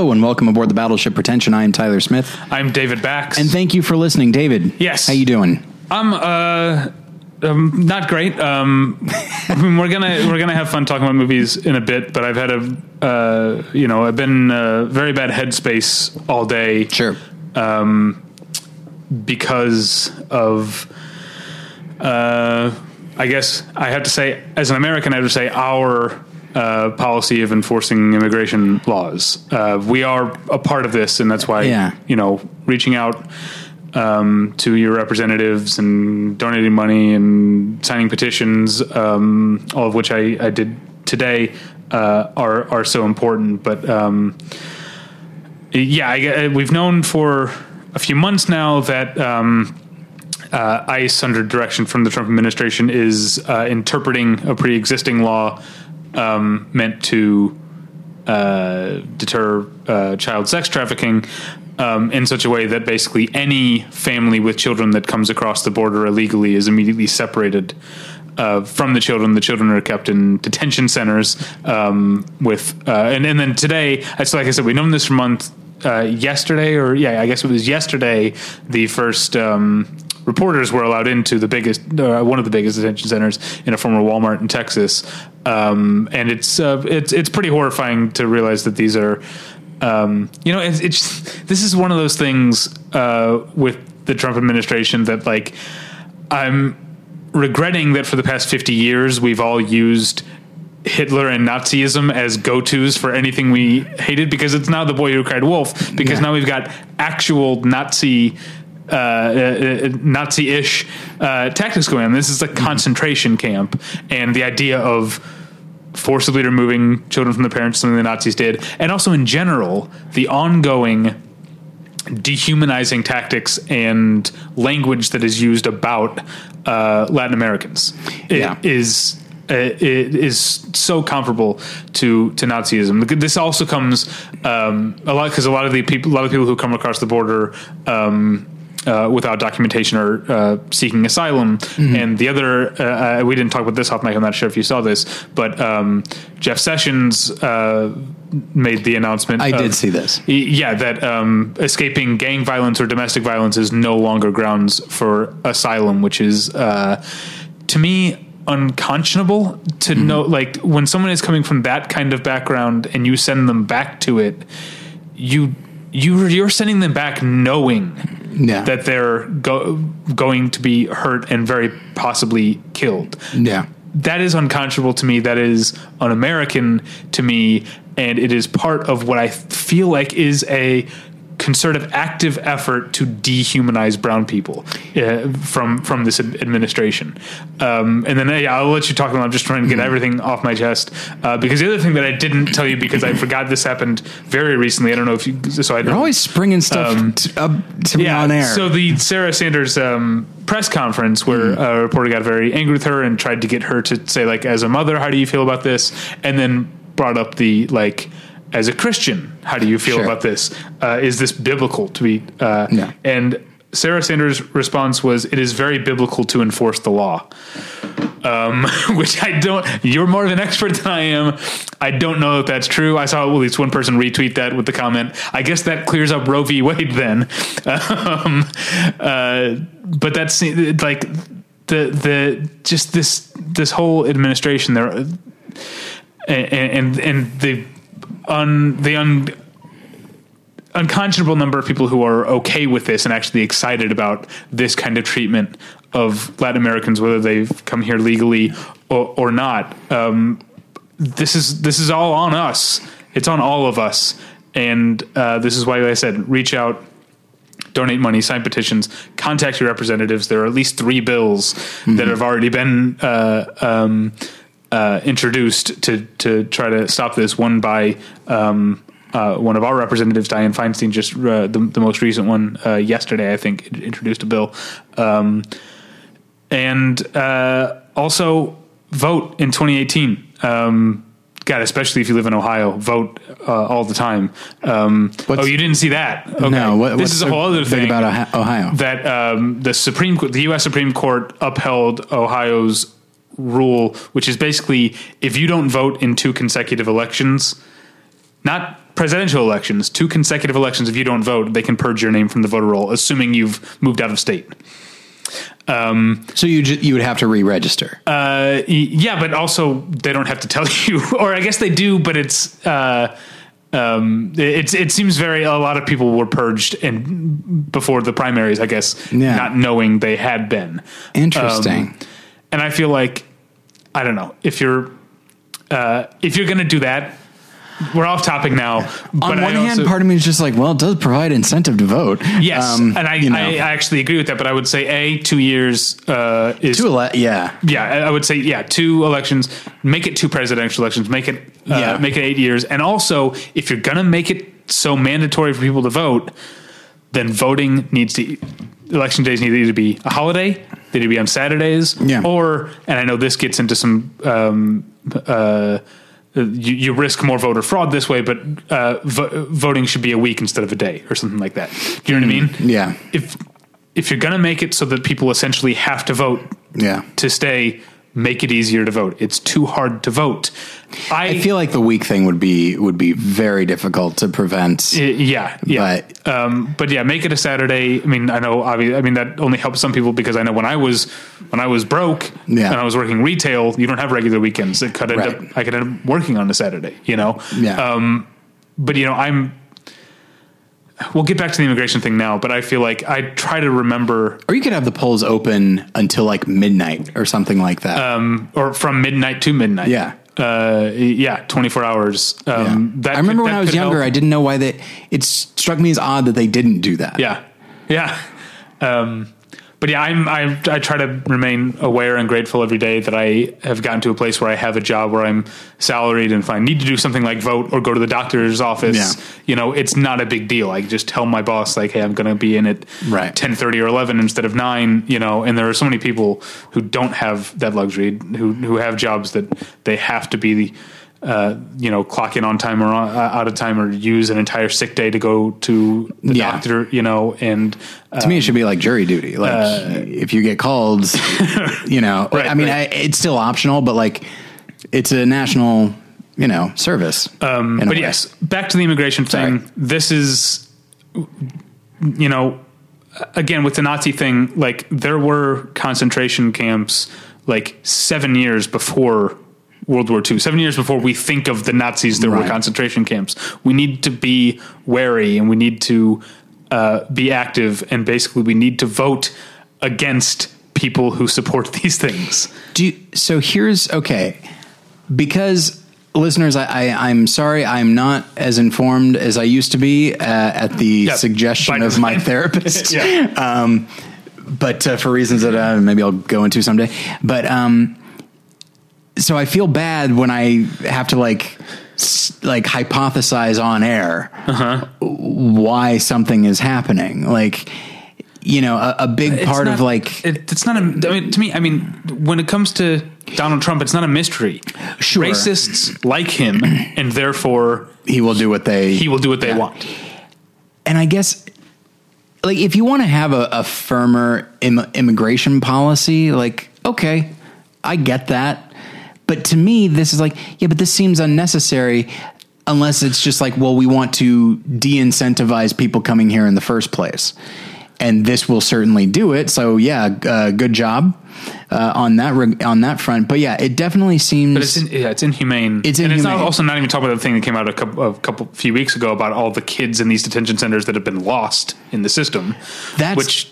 Hello and welcome aboard the Battleship Pretension. I am Tyler Smith, I'm David Bax. and thank you for listening, David. Yes. how you doing? I'm uh um, not great. Um, I mean, we're gonna we're gonna have fun talking about movies in a bit, but I've had a uh, you know I've been uh, very bad headspace all day Sure. um, because of uh, I guess I have to say as an American I have to say our uh, policy of enforcing immigration laws. Uh, we are a part of this, and that's why Yeah. you know reaching out um, to your representatives and donating money and signing petitions, um, all of which I, I did today, uh, are are so important. But um, yeah, I, we've known for a few months now that um, uh, ICE, under direction from the Trump administration, is uh, interpreting a pre-existing law um, meant to uh, deter uh, child sex trafficking um, in such a way that basically any family with children that comes across the border illegally is immediately separated. Uh, from the children, the children are kept in detention centers. Um, with uh, and and then today, so like I said, we've known this for month. Uh, yesterday, or yeah, I guess it was yesterday. The first um, reporters were allowed into the biggest, uh, one of the biggest detention centers in a former Walmart in Texas, um, and it's uh, it's it's pretty horrifying to realize that these are, um, you know, it's, it's this is one of those things uh, with the Trump administration that like I'm regretting that for the past fifty years we've all used. Hitler and Nazism as go-tos for anything we hated because it's now the boy who cried wolf because Yeah. now we've got actual Nazi uh, uh, Nazi-ish uh, tactics going on. This is a concentration camp, and the idea of forcibly removing children from their parents, something the Nazis did, and also in general the ongoing dehumanizing tactics and language that is used about uh, Latin Americans Yeah. is uh, it is so comparable to to Nazism. This also comes um, a lot because a lot of the people, a lot of people who come across the border. Um, uh, without documentation or uh, seeking asylum, and the other uh, uh, we didn't talk about this off mic. I'm not sure if you saw this, but um, Jeff Sessions uh, made the announcement. I of- did see this. Yeah, that um, escaping gang violence or domestic violence is no longer grounds for asylum, which is uh, to me unconscionable to know. Like when someone is coming from that kind of background and you send them back to it, you you you're sending them back knowing Yeah. that they're go- going to be hurt and very possibly killed Yeah. that is unconscionable to me. That is un-American to me, and it is part of what I feel like is a concerted, active effort to dehumanize brown people uh, from from this administration. Um, and then yeah, I'll let you talk. I'm just trying to get everything off my chest uh, because the other thing that I didn't tell you because I forgot this happened very recently. I don't know if you. So I You're always springing stuff t- up to me on air. So the Sarah Sanders um, press conference, where Mm-hmm. a reporter got very angry with her and tried to get her to say, like, as a mother, how do you feel about this? And then brought up the like, as a Christian, how do you feel Sure. about this? Uh, is this biblical to be? Uh, Yeah. And Sarah Sanders' response was, "It is very biblical to enforce the law." um, which I don't. You're more of an expert than I am. I don't know if that's true. I saw at least one person retweet that with the comment. I guess that clears up Roe v. Wade then. Um, uh, but that's like the the just this this whole administration there, and and, and the un the un unconscionable number of people who are okay with this and actually excited about this kind of treatment of Latin Americans, whether they've come here legally or, or not. Um, this is this is all on us. It's on all of us, and uh, this is why I said reach out. Donate money, sign petitions, contact your representatives. There are at least three bills that have already been uh, um, uh, introduced to to try to stop this. One by um, uh, one of our representatives, Dianne Feinstein, just uh, the, the most recent one uh, yesterday, I think, introduced a bill. Um, and uh, also vote in 2018. Um, God, especially if you live in Ohio, vote uh, all the time. Um, oh, you didn't see that? Okay. No, what- this is a whole other big thing about Ohio? That um, the Supreme, the U.S. Supreme Court upheld Ohio's rule, which is basically if you don't vote in two consecutive elections, not presidential elections, two consecutive elections, if you don't vote, they can purge your name from the voter roll, assuming you've moved out of state. Um, So you ju- you would have to re-register. Uh, y- yeah, but also they don't have to tell you, or I guess they do, but it's. Uh, um, it's it seems very a lot of people were purged and before the primaries, I guess, Yeah. not knowing they had been. Interesting. Um, and I feel like I don't know if you're uh, if you're going to do that. We're off topic now. But On I one hand, also- part of me is just like, well, it does provide incentive to vote. yes, Um, and I, you know, I, I actually agree with that. But I would say a two years uh, is to ele- yeah, yeah, I I would say yeah, two elections. Make it two presidential elections. Make it uh, Yeah. make it eight years. And also, if you're gonna make it so mandatory for people to vote, then voting needs to election days need to be a holiday, they need to be on Saturdays, Yeah. or and I know this gets into some. Um, uh, you, you risk more voter fraud this way, but uh, vo- voting should be a week instead of a day or something like that. Do you know what I mean? yeah, If if you're gonna make it so that people essentially have to vote yeah. to stay make it easier to vote it's too hard to vote i, I feel like the week thing would be would be very difficult to prevent. uh, yeah yeah But- um but yeah make it a saturday i mean i know i mean that only helps some people because i know when i was when i was broke Yeah. and i was working retail you don't have regular weekends it could end Right. up i could end up working on a saturday you know Yeah. um but you know i'm we'll get back to the immigration thing now but i feel like i try to remember or you could have the polls open until like midnight or something like that. um, or from midnight to midnight. Yeah. Uh, yeah, 24 hours. Um, Yeah. that I remember could- when I was younger, help. I didn't know why they. It struck me as odd that they didn't do that. yeah. Yeah. Um, but yeah, I'm, I, I try to remain aware and grateful every day that I have gotten to a place where I have a job where I'm salaried. And if I need to do something like vote or go to the doctor's office, Yeah. you know, it's not a big deal. I just tell my boss like, Hey, I'm going to be in at Right. 10 30 or 11 instead of nine, you know, and there are so many people who don't have that luxury, who, who have jobs that they have to be, uh, you know, clock in on time or on, uh, out of time or use an entire sick day to go to the Yeah. doctor, you know, and, To me, it should be like jury duty. Like if you get called, you know. Uh, Right, I mean, right. I, it's still optional, but like it's a national, you know, service. Um, but yes, back to the immigration thing. Sorry. This is, you know, again with the Nazi thing. Like there were concentration camps like seven years before World War II. Seven years before we think of the Nazis, there were concentration camps. We need to be wary, and we need to uh, be active, and basically we need to vote against people who support these things. Do you, so here's okay because listeners, I, I'm sorry I'm not as informed as I used to be uh, at the Yeah, suggestion of my therapist. Yeah. Um, but uh, for reasons that uh, maybe I'll go into someday. But um, so I feel bad when I have to like like hypothesize on air Uh-huh. why something is happening. Like you know, a, a big It's part of like it, it's not a. I mean, to me, I mean, when it comes to Donald Trump, it's not a mystery. Sure. Racists like him, and therefore he will do what they he will do what they Yeah. want. and I guess like if you want to have a, a firmer Im- immigration policy, like okay, I get that, but to me, this is like yeah, but this seems unnecessary unless it's just like well, we want to de-incentivize people coming here in the first place, and this will certainly do it. So yeah, uh, good job uh, on that reg- on that front. But yeah, it definitely seems. But it's in, yeah, it's inhumane. It's and it's not, inhumane. also not even talking about the thing that came out a couple, a couple few weeks ago about all the kids in these detention centers that have been lost in the system. That's- which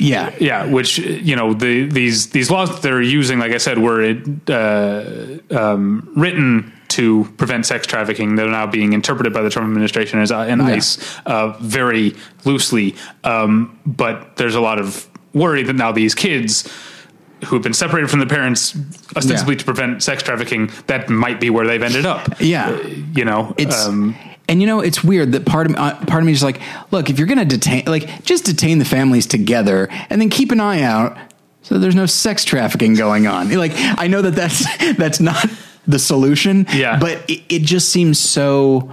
yeah, yeah, which you know the these these laws that they're using, like I said, were uh, um, written to prevent sex trafficking. They're now being interpreted by the Trump administration as and Yeah. ICE uh, very loosely. Um, but there's a lot of worry that now these kids who have been separated from their parents ostensibly Yeah. to prevent sex trafficking, that might be where they've ended up. Yeah. you know, It's um, and you know it's weird that part of me, uh, part of me is like, look, if you're going to detain, like, just detain the families together and then keep an eye out so there's no sex trafficking going on. Like, I know that that's that's not the solution, Yeah. but it, it just seems so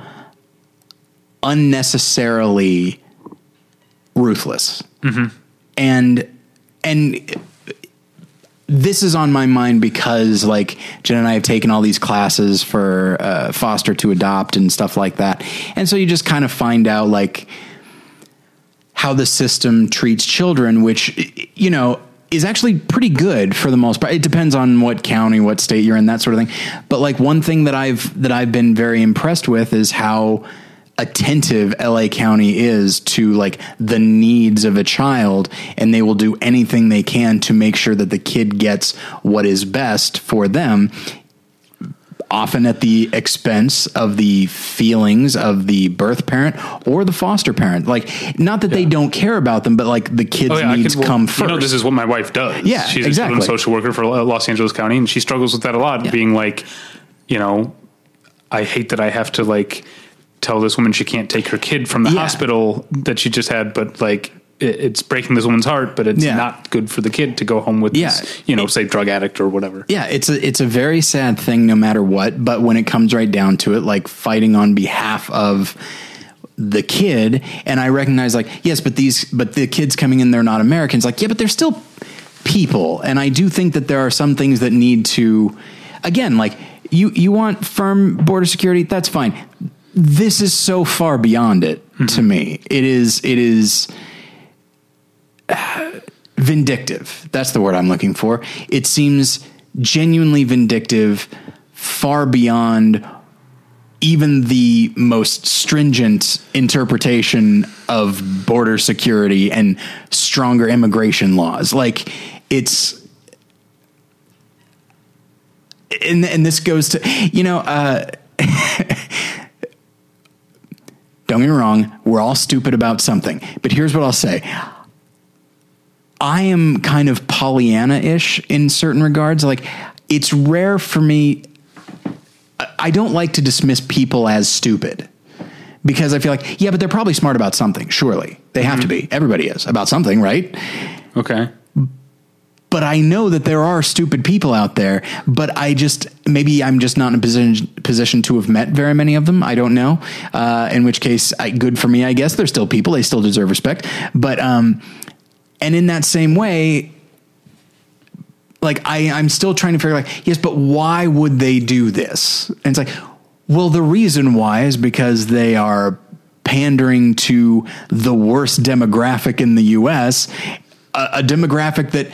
unnecessarily ruthless, Mm-hmm. and and this is on my mind because like Jen and I have taken all these classes for uh, foster to adopt and stuff like that, and so you just kind of find out like how the system treats children, which you know is actually pretty good for the most part. It depends on what county, what state you're in, that sort of thing. But like one thing that I've that I've been very impressed with is how attentive LA County is to like the needs of a child and they will do anything they can to make sure that the kid gets what is best for them often at the expense of the feelings of the birth parent or the foster parent. Like, not that they don't care about them, but like the oh, kids' Oh, yeah, needs could- well, come first. You know, this is what my wife does. Yeah, she's a exactly. children's social worker for Los Angeles County, and she struggles with that a lot. Yeah. Being like, you know, I hate that I have to like tell this woman she can't take her kid from the Yeah. hospital that she just had, but like. it- It's breaking this woman's heart, but it's Yeah. not good for the kid to go home with Yeah. this, you know, say drug addict or whatever. yeah, it's a it's a very sad thing, no matter what. But when it comes right down to it, like fighting on behalf of the kid, and I recognize like yes, but these but the kids coming in, they're not Americans. Like yeah, but they're still people, and I do think that there are some things that need to, again, like you you want firm border security, that's fine. This is so far beyond it to me. It is it is vindictive. That's the word I'm looking for. It seems genuinely vindictive, far beyond even the most stringent interpretation of border security and stronger immigration laws. Like it's and and this goes to you know uh don't get me wrong, we're all stupid about something. But here's what I'll say. I am kind of Pollyanna ish in certain regards. Like, it's rare for me. I- I don't like to dismiss people as stupid because I feel like, yeah, but they're probably smart about something. Surely they have to mm-hmm. be. Everybody is about something, right? Okay. But I know that there are stupid people out there. But I just maybe I'm just not in a position position to have met very many of them. I don't know. Uh, in which case, I, good for me, I guess. They're still people. They still deserve respect. But um, and in that same way, like I, I'm still trying to figure like, yes, but why would they do this? And it's like, well, the reason why is because they are pandering to the worst demographic in the US, a, a demographic that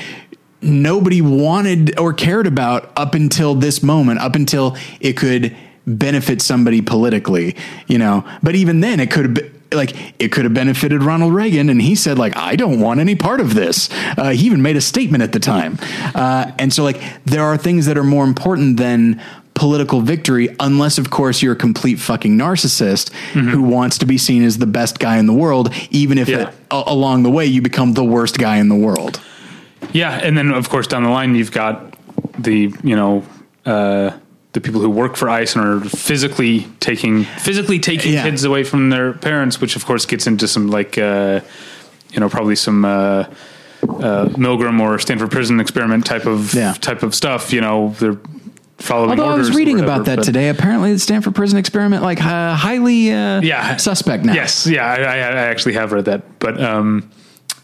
nobody wanted or cared about up until this moment, up until it could benefit somebody politically, you know. But even then it could have been like it could have benefited Ronald Reagan, and he said like I don't want any part of this. Uh, he even made a statement at the time, uh, and so like there are things that are more important than political victory, unless of course you're a complete fucking narcissist who wants to be seen as the best guy in the world, even if Yeah. it, a- along the way you become the worst guy in the world. Yeah, and then of course down the line you've got the you know uh, the people who work for ICE and are physically taking physically taking Yeah. kids away from their parents, which of course gets into some like uh, you know probably some uh, uh, Milgram or Stanford Prison Experiment type of Yeah. type of stuff. You know they're following. Although I was reading whatever, about that today, apparently the Stanford prison experiment, like uh, highly uh, Yeah. suspect now. Yes, yeah, I, I, I actually have read that. But um,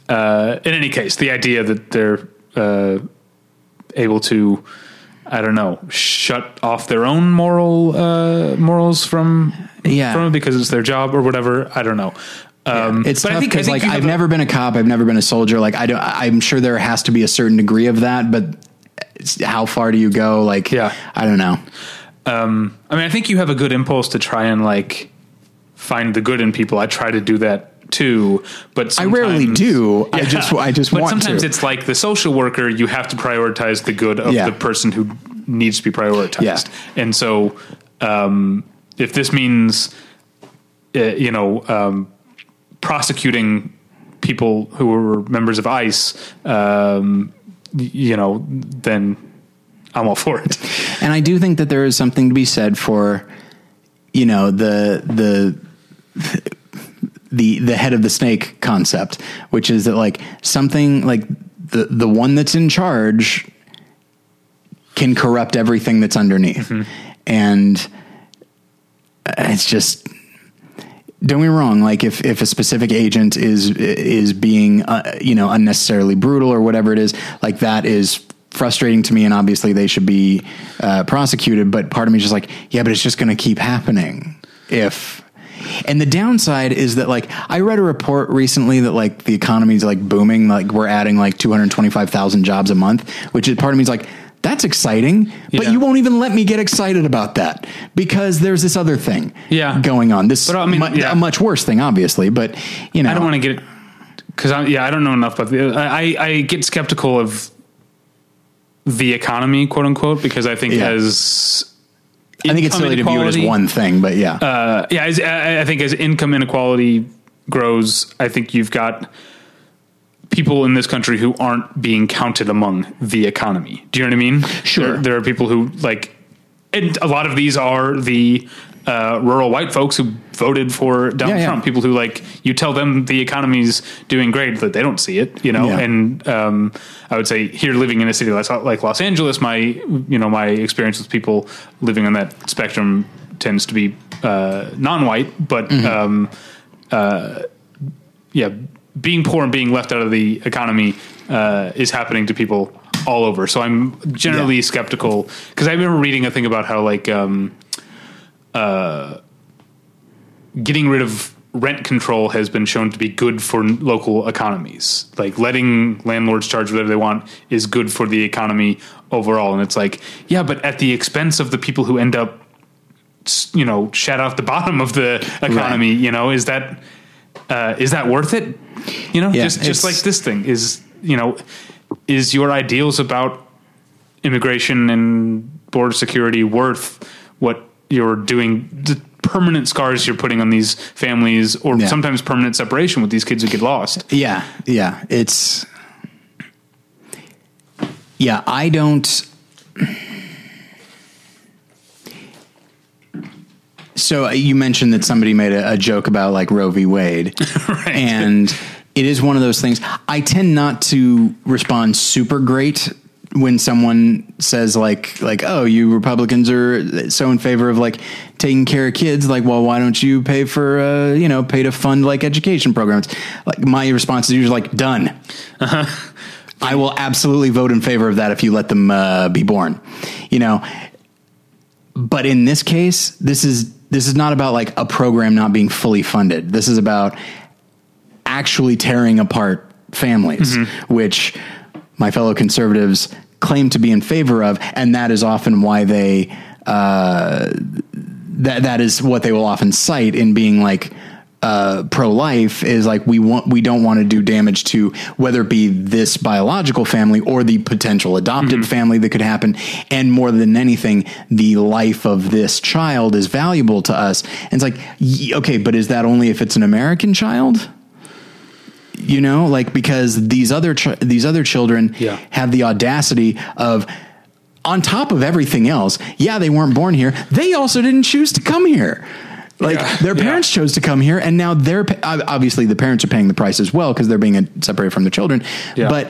uh, in any case, the idea that they're uh, able to, I don't know, shut off their own moral uh, morals from Yeah. from it because it's their job or whatever. I don't know. Um, It's but tough I think, I because like I've a- never been a cop, I've never been a soldier. Like I don't, I'm sure there has to be a certain degree of that, but how far do you go? Like, Yeah. I don't know. Um, I mean, I think you have a good impulse to try and like find the good in people. I try to do that too, but I rarely do. I just, I just but sometimes to. it's like the social worker. You have to prioritize the good of Yeah. the person who needs to be prioritized. Yeah. And so, um, if this means, uh, you know, um, prosecuting people who were members of ICE, um, you know, then I'm all for it. And I do think that there is something to be said for, you know, the the the the head of the snake concept, which is that like something like the the one that's in charge can corrupt everything that's underneath, and it's just. Don't get me wrong. Like if, if a specific agent is is being uh, you know unnecessarily brutal or whatever it is, like that is frustrating to me, and obviously they should be uh, prosecuted. But part of me is just like, yeah, but it's just going to keep happening if. And the downside is that like I read a report recently that like the economy's like booming, like we're adding like two hundred twenty five thousand jobs a month, which is part of me is like. That's exciting, but Yeah. you won't even let me get excited about that because there's this other thing Yeah. going on. This But, I mean, mu- yeah. a much worse thing, obviously, but you know, I don't want to get it because I, yeah, I don't know enough about the. I, I- I get skeptical of the economy, quote unquote, because I think Yeah. as I think it's silly to view it as one thing, but yeah, uh, yeah, as, I, I think as income inequality grows, I think you've got people in this country who aren't being counted among the economy. Do you know what I mean? Sure. There, there are people who like, and a lot of these are the uh, rural white folks who voted for Donald Yeah, yeah. Trump. People who like you tell them the economy's doing great, but they don't see it. You know, Yeah. and um, I would say here, living in a city like, Los Angeles, my you know my experience with people living on that spectrum tends to be uh, non-white, but Mm-hmm. um, uh, yeah, being poor and being left out of the economy uh, is happening to people all over. So I'm generally Yeah. skeptical because I remember reading a thing about how like um, uh, getting rid of rent control has been shown to be good for n- local economies. Like letting landlords charge whatever they want is good for the economy overall. And it's like, yeah, but at the expense of the people who end up, you know, shat off the bottom of the economy. You know, is that uh, is that worth it? You know, Yeah, just just like this thing is, you know, is your ideals about immigration and border security worth what you're doing? The permanent scars you're putting on these families, or Yeah. sometimes permanent separation with these kids who get lost. yeah, yeah, it's yeah. I don't. So uh, you mentioned that somebody made a, a joke about like Roe v. Wade, and it is one of those things. I tend not to respond super great when someone says like like oh you Republicans are so in favor of like taking care of kids like well why don't you pay for uh, you know pay to fund like education programs like my response is usually like done. I will absolutely vote in favor of that if you let them uh, be born. You know, but in this case, this is this is not about like a program not being fully funded. This is about actually tearing apart families, which my fellow conservatives claim to be in favor of, and that is often why they uh, that that is what they will often cite in being like uh, pro-life is like we want we don't want to do damage to whether it be this biological family or the potential adopted family that could happen. And more than anything the life of this child is valuable to us. And it's like okay but is that only if it's an American child you know like because these other ch- these other children Yeah. have the audacity of on top of everything else yeah they weren't born here they also didn't choose to come here like Yeah. their Yeah. parents chose to come here and now they're obviously the parents are paying the price as well because they're being uh, separated from the children Yeah. but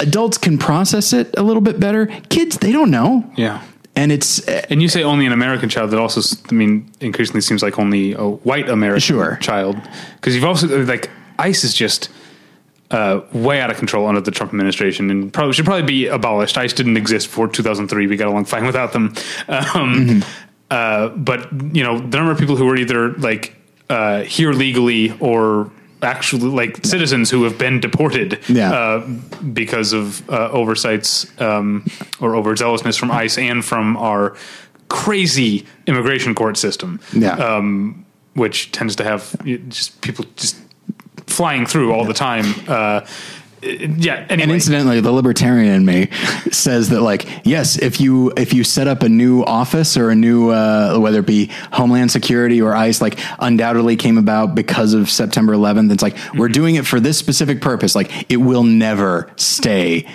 adults can process it a little bit better kids they don't know Yeah. and it's uh, And you say only an American child. That also, I mean, increasingly seems like only a white American Sure. child. Because you've also like ICE is just uh, way out of control under the Trump administration, and probably should probably be abolished. ICE didn't exist before 2003. We got along fine without them. Um, uh, but you know, the number of people who are either like uh, here legally or actually like citizens who have been deported Yeah. uh, because of uh, oversights um, or overzealousness from ICE and from our crazy immigration court system, Yeah. um, which tends to have just people just flying through all the time. Uh, yeah. Anyway, And incidentally, the libertarian in me says that, like, yes, if you if you set up a new office or a new uh, whether it be Homeland Security or ICE, like, undoubtedly came about because of September 11th. It's like we're doing it for this specific purpose. Like, it will never stay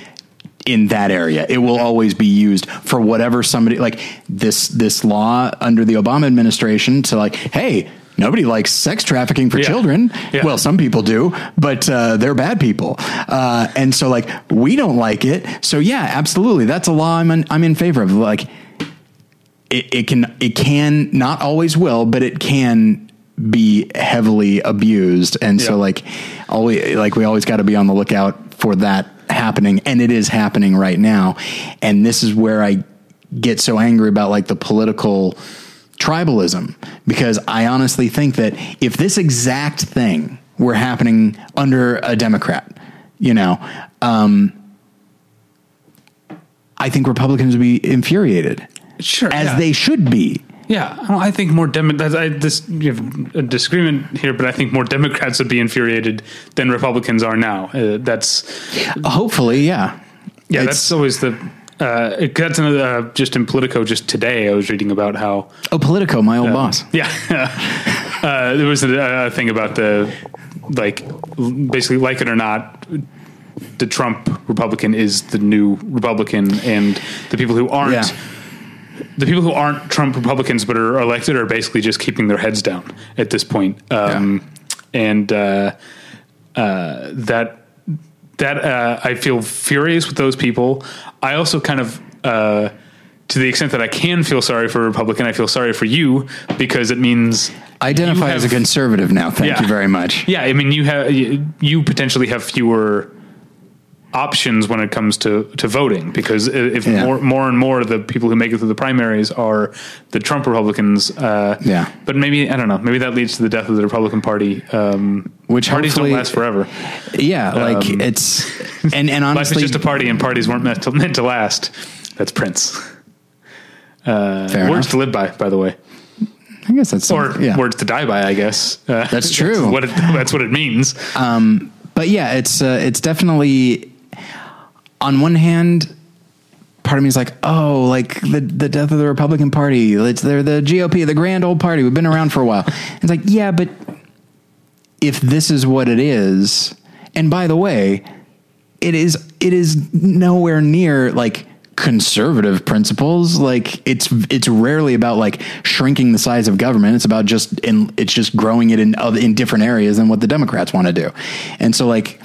in that area. It will always be used for whatever somebody like this this law under the Obama administration to like, hey. Nobody likes sex trafficking for Yeah. children. Yeah. Well, some people do, but uh, they're bad people, uh, and so like we don't like it. So yeah, absolutely, that's a law I'm in, I'm in favor of. Like it, it can it can not always will, but it can be heavily abused, and so Yeah. like always like we always got to be on the lookout for that happening and it is happening right now. And this is where I get so angry about like the political tribalism because I honestly think that if this exact thing were happening under a Democrat, you know, um, I think Republicans would be infuriated Sure, as yeah. they should be. Yeah, well, I think more Demo- I, this you have a disagreement here, but I think more Democrats would be infuriated than Republicans are now. Uh, that's Hopefully, yeah. yeah, It's- that's always the. Uh, it, that's another, uh, just in Politico. Just today, I was reading about how oh, Politico, my old boss. yeah, uh, there was a, a thing about the like basically like it or not, the Trump Republican is the new Republican, and the people who aren't. Yeah. The people who aren't Trump Republicans but are elected are basically just keeping their heads down at this point, um, and uh, uh, that that uh, I feel furious with those people. I also kind of, uh, to the extent that I can feel sorry for a Republican, I feel sorry for you because it means Identify you as a conservative now. Thank Yeah. you very much. Yeah, I mean you have you potentially have fewer options when it comes to, to voting because if Yeah. more more and more of the people who make it through the primaries are the Trump Republicans, uh, Yeah. But maybe I don't know. Maybe that leads to the death of the Republican Party. Um, Which parties don't last forever. Yeah, like Um, it's and and Life is honestly, just a party, and parties weren't meant to, meant to last. That's Prince. Uh, words enough. to live by, by the way, I guess that's or yeah. words to die by. I guess uh, That's true. what it, that's what it means. but yeah, it's uh, it's definitely on one hand, part of me is like, oh, like the the death of the Republican Party. It's they're the GOP, the grand old party. We've been around for a while. It's like, yeah, but if this is what it is, and by the way, it is it is nowhere near like conservative principles like it's it's rarely about like shrinking the size of government it's about just in it's just growing it in in different areas than what the democrats want to do and so like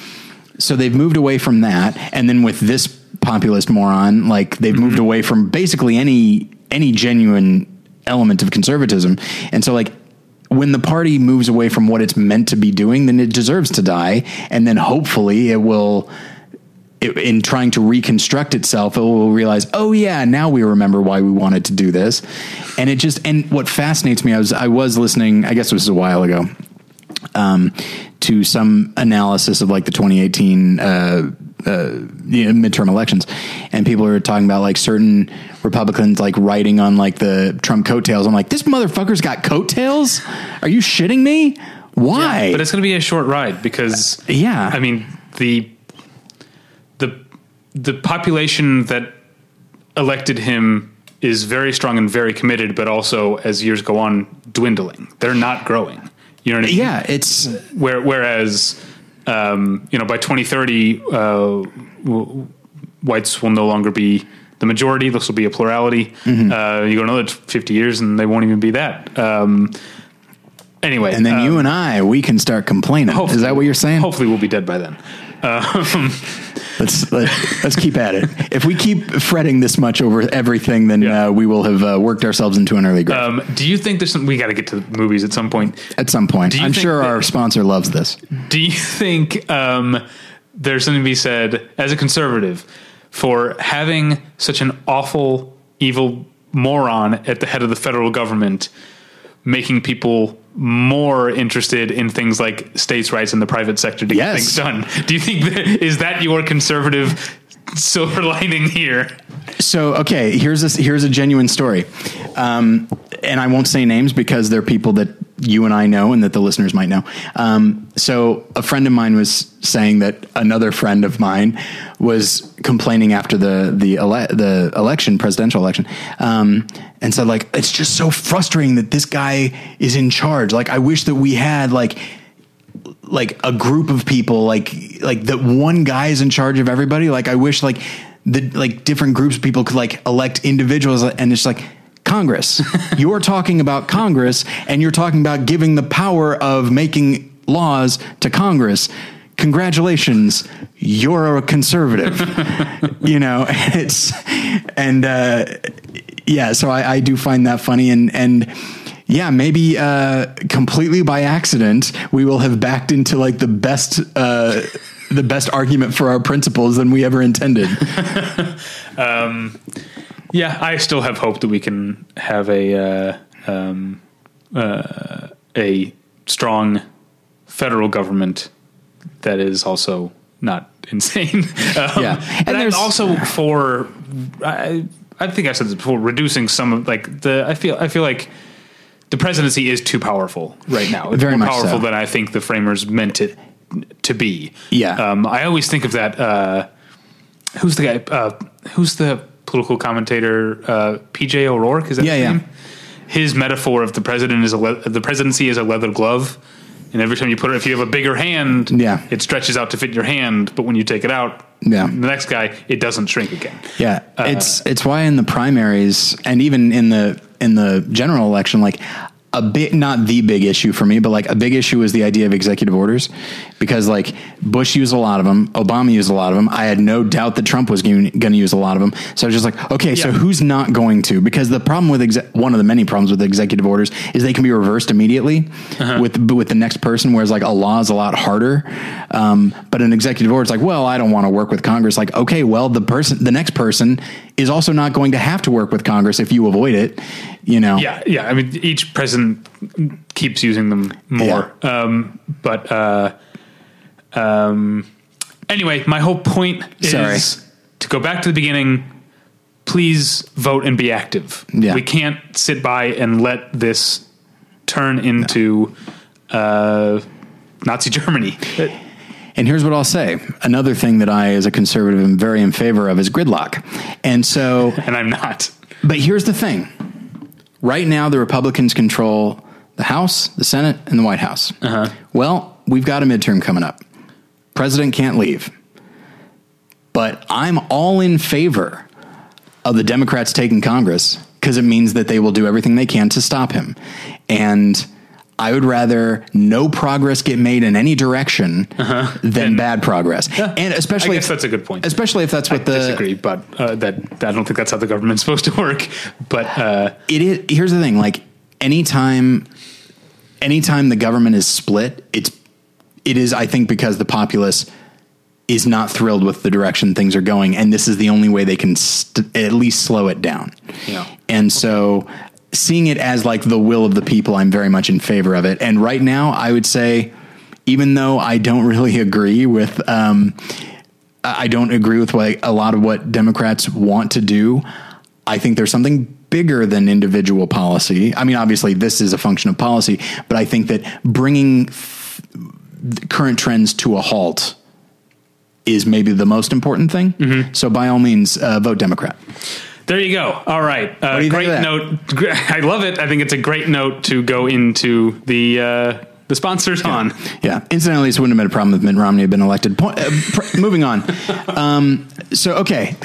so they've moved away from that and then with this populist moron like they've moved mm-hmm. away from basically any any genuine element of conservatism and so like when the party moves away from what it's meant to be doing then it deserves to die and then hopefully it will it, in trying to reconstruct itself, it will realize, oh yeah, now we remember why we wanted to do this. And it just and what fascinates me, I was I was listening, I guess it was a while ago, um, to some analysis of like the 2018 uh, uh, you know, midterm elections, and people are talking about like certain Republicans like writing on like the Trump coattails. I'm like, this motherfucker's got coattails. Are you shitting me? Why? But it's going to be a short ride because Yeah. I mean the the the population that elected him is very strong and very committed, but also as years go on, dwindling. They're not growing. You know what I mean? yeah, it's Where, whereas, um, you know, by 2030, uh, w- whites will no longer be the majority. This will be a plurality. Mm-hmm. Uh, you go another 50 years and they won't even be that. Um, anyway. and then um, you and I, we can start complaining. Is that what you're saying? Hopefully we'll be dead by then. Um, Let's let, let's keep at it. If we keep fretting this much over everything, then Yeah. uh, we will have uh, worked ourselves into an early grave um, do you think there's some, we got to get to the movies at some point. at some point. I'm sure that- our sponsor loves this. Do you think um, there's something to be said as a conservative for having such an awful, evil moron at the head of the federal government, making people more interested in things like states' rights and the private sector to get things done? Do you think that is that your conservative silver lining here? So okay, here's a here's a genuine story, um, and I won't say names because they're people that you and I know and that the listeners might know. Um, so a friend of mine was saying that another friend of mine was complaining after the the ele- the election, presidential election, um, and said like it's just so frustrating that this guy is in charge. Like I wish that we had like like a group of people like like that one guy is in charge of everybody. Like i wish like the like different groups of people could like elect individuals and it's like congress. You're talking about congress and you're talking about giving the power of making laws to congress. Congratulations. You're a conservative. You know it's and uh yeah so I, I do find that funny and and yeah maybe uh completely by accident we will have backed into like the best uh the best argument for our principles than we ever intended. Yeah, I still have hope that we can have a uh, um, uh, a strong federal government that is also not insane. um, Yeah. and, And I'm there's- also for I, I think I said this before, reducing some of like the I feel I feel like the presidency is too powerful right now. It's Very more much powerful so. than I think the framers meant it to be. Yeah. Um, I always think of that. Uh, who's the guy? Uh, who's the political commentator? Uh, PJ O'Rourke is that Yeah, his yeah. name? His metaphor of the president is a le- the presidency is a leather glove, and every time you put it, if you have a bigger hand, Yeah. it stretches out to fit your hand. But when you take it out, Yeah. the next guy, it doesn't shrink again. Yeah, uh, it's it's why in the primaries and even in the in the general election, like a bit not the big issue for me, but like a big issue is the idea of executive orders, because like Bush used a lot of them, Obama used a lot of them. I had no doubt that Trump was going to use a lot of them. So I was just like, okay, so who's not going to? Because the problem with exe- one of the many problems with executive orders is they can be reversed immediately with with the next person, whereas like a law is a lot harder. Um, but an executive order is like, well, I don't want to work with Congress. Like, okay, well, the person, the next person is also not going to have to work with Congress if you avoid it. You know, Yeah, yeah. I mean, each president keeps using them more. Um, but uh, um, anyway, my whole point is Sorry. to go back to the beginning. Please vote and be active. Yeah. We can't sit by and let this turn into uh, Nazi Germany. And here's what I'll say: another thing that I, as a conservative, am very in favor of is gridlock. And so, and I'm not. But here's the thing. Right now, the Republicans control the House, the Senate, and the White House. Uh-huh. Well, we've got a midterm coming up. President can't leave. But I'm all in favor of the Democrats taking Congress because it means that they will do everything they can to stop him. And I would rather no progress get made in any direction than Uh-huh. And- bad progress. Yeah. And especially I guess if, that's a good point. Especially if that's what the. I the disagree, but uh, that I don't think that's how the government's supposed to work. But uh, it is here's the thing like anytime anytime the government is split it's it is i think because the populace is not thrilled with the direction things are going and this is the only way they can st- at least slow it down Yeah. and so seeing it as like the will of the people i'm very much in favor of it and right now i would say even though i don't really agree with um, I don't agree with what a lot of what Democrats want to do. I think there's something bigger than individual policy. I mean, obviously, this is a function of policy, but I think that bringing the current trends to a halt is maybe the most important thing. So, by all means, uh, vote Democrat. There you go. All right. Uh, do you think great note. I love it. I think it's a great note to go into the uh, the sponsors on. Yeah. Incidentally, this wouldn't have been a problem if Mitt Romney had been elected. Point, uh, pr- moving on. Um, so, okay.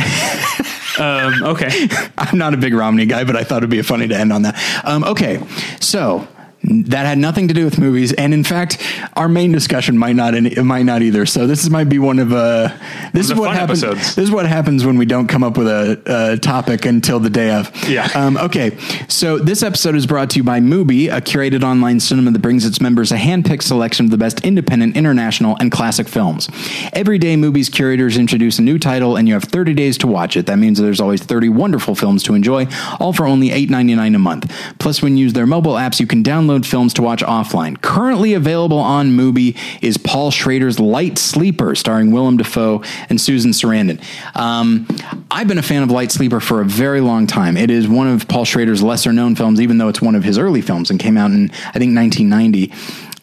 Um, okay. I'm not a big Romney guy, but I thought it'd be funny to end on that. Um, okay, so that had nothing to do with movies, and in fact, our main discussion might not any, it might not either. So this might be one of uh, this is what happens. episodes. This is what happens when we don't come up with a, a topic until the day of. Yeah. Um, okay, so this episode is brought to you by Mubi, a curated online cinema that brings its members a hand-picked selection of the best independent, international, and classic films. Every day, Mubi's curators introduce a new title, and you have 30 days to watch it. That means there's always 30 wonderful films to enjoy, all for only $8.99 a month. Plus, when you use their mobile apps, you can download films to watch offline. Currently available on Mubi is Paul Schrader's Light Sleeper, starring Willem Dafoe and Susan Sarandon. Um, I've been a fan of Light Sleeper for a very long time. It is one of Paul Schrader's lesser known films, even though it's one of his early films and came out in, I think, 1990.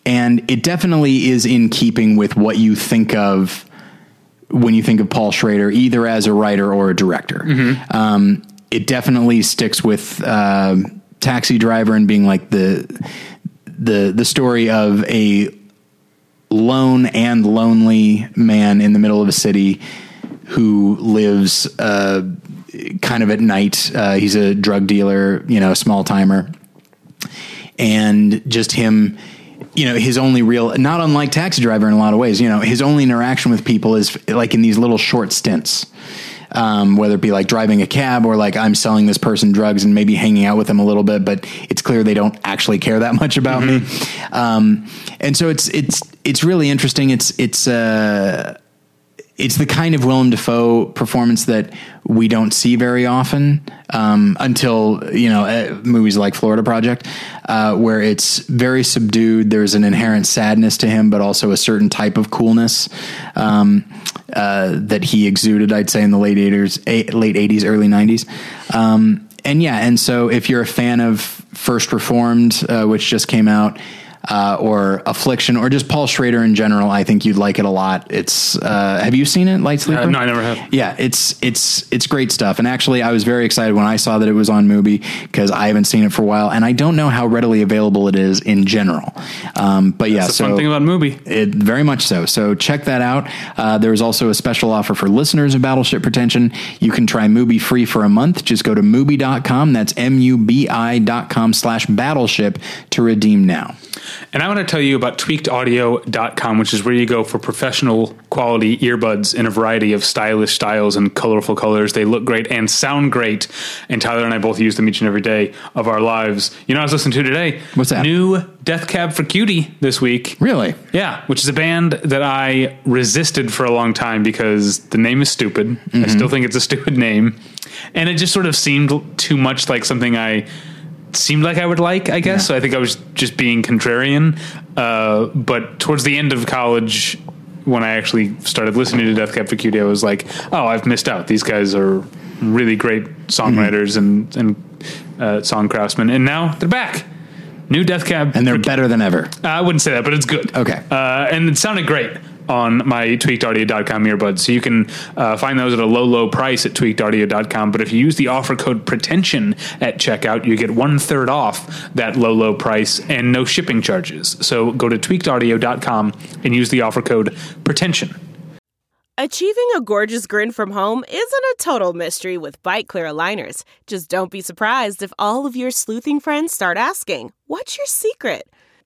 And it definitely is in keeping with what you think of when you think of Paul Schrader, either as a writer or a director. Um, it definitely sticks with uh, Taxi Driver and being like the the the story of a lone and lonely man in the middle of a city who lives uh, kind of at night. Uh, he's a drug dealer, you know, a small timer, and just him. You know, his only real, not unlike Taxi Driver in a lot of ways. You know, his only interaction with people is like in these little short stints. Um, whether it be like driving a cab or like I'm selling this person drugs and maybe hanging out with them a little bit, but it's clear they don't actually care that much about me. Um, and so it's it's it's really interesting. It's it's uh, it's the kind of Willem Dafoe performance that we don't see very often um, until you know movies like Florida Project, uh, where it's very subdued. There's an inherent sadness to him, but also a certain type of coolness um, uh, that he exuded. I'd say in the late eighties, late eighties, early nineties. Um, and yeah, and so if you're a fan of First Reformed, uh, which just came out, uh, or Affliction, or just Paul Schrader in general, I think you'd like it a lot. It's uh, have you seen it, Light Sleeper? Uh, no, I never have. Yeah, it's it's it's great stuff. And actually, I was very excited when I saw that it was on Mubi because I haven't seen it for a while, and I don't know how readily available it is in general. Um, but yeah, That's the so fun thing about Mubi. it very much so. So check that out. Uh, there is also a special offer for listeners of Battleship Pretension. You can try Mubi free for a month. Just go to Mubi.com. That's M-U-B-I dot com slash battleship to redeem now. And I want to tell you about tweakedaudio.com, which is where you go for professional quality earbuds in a variety of stylish styles and colorful colors. They look great and sound great. And Tyler and I both use them each and every day of our lives. You know, I was listening to today. What's that? New Death Cab for Cutie this week. Really? Yeah, which is a band that I resisted for a long time because the name is stupid. I mm-hmm. still think it's a stupid name. And it just sort of seemed too much like something I seemed like I would like, I guess. So I think I was just being contrarian. Uh, but towards the end of college, when I actually started listening to Death Cab for Cutie, I was like, oh, I've missed out. These guys are really great songwriters and, and uh, song craftsmen. And now they're back. New Death Cab. And they're better than ever. I wouldn't say that, but it's good. Okay. Uh, and it sounded great on my tweakedaudio.com earbuds. So you can uh, find those at a low, low price at tweakedaudio.com. But if you use the offer code pretension at checkout, you get one third off that low, low price and no shipping charges. So go to tweakedaudio.com and use the offer code pretension. Achieving a gorgeous grin from home isn't a total mystery with Byte Clear aligners. Just don't be surprised if all of your sleuthing friends start asking, What's your secret?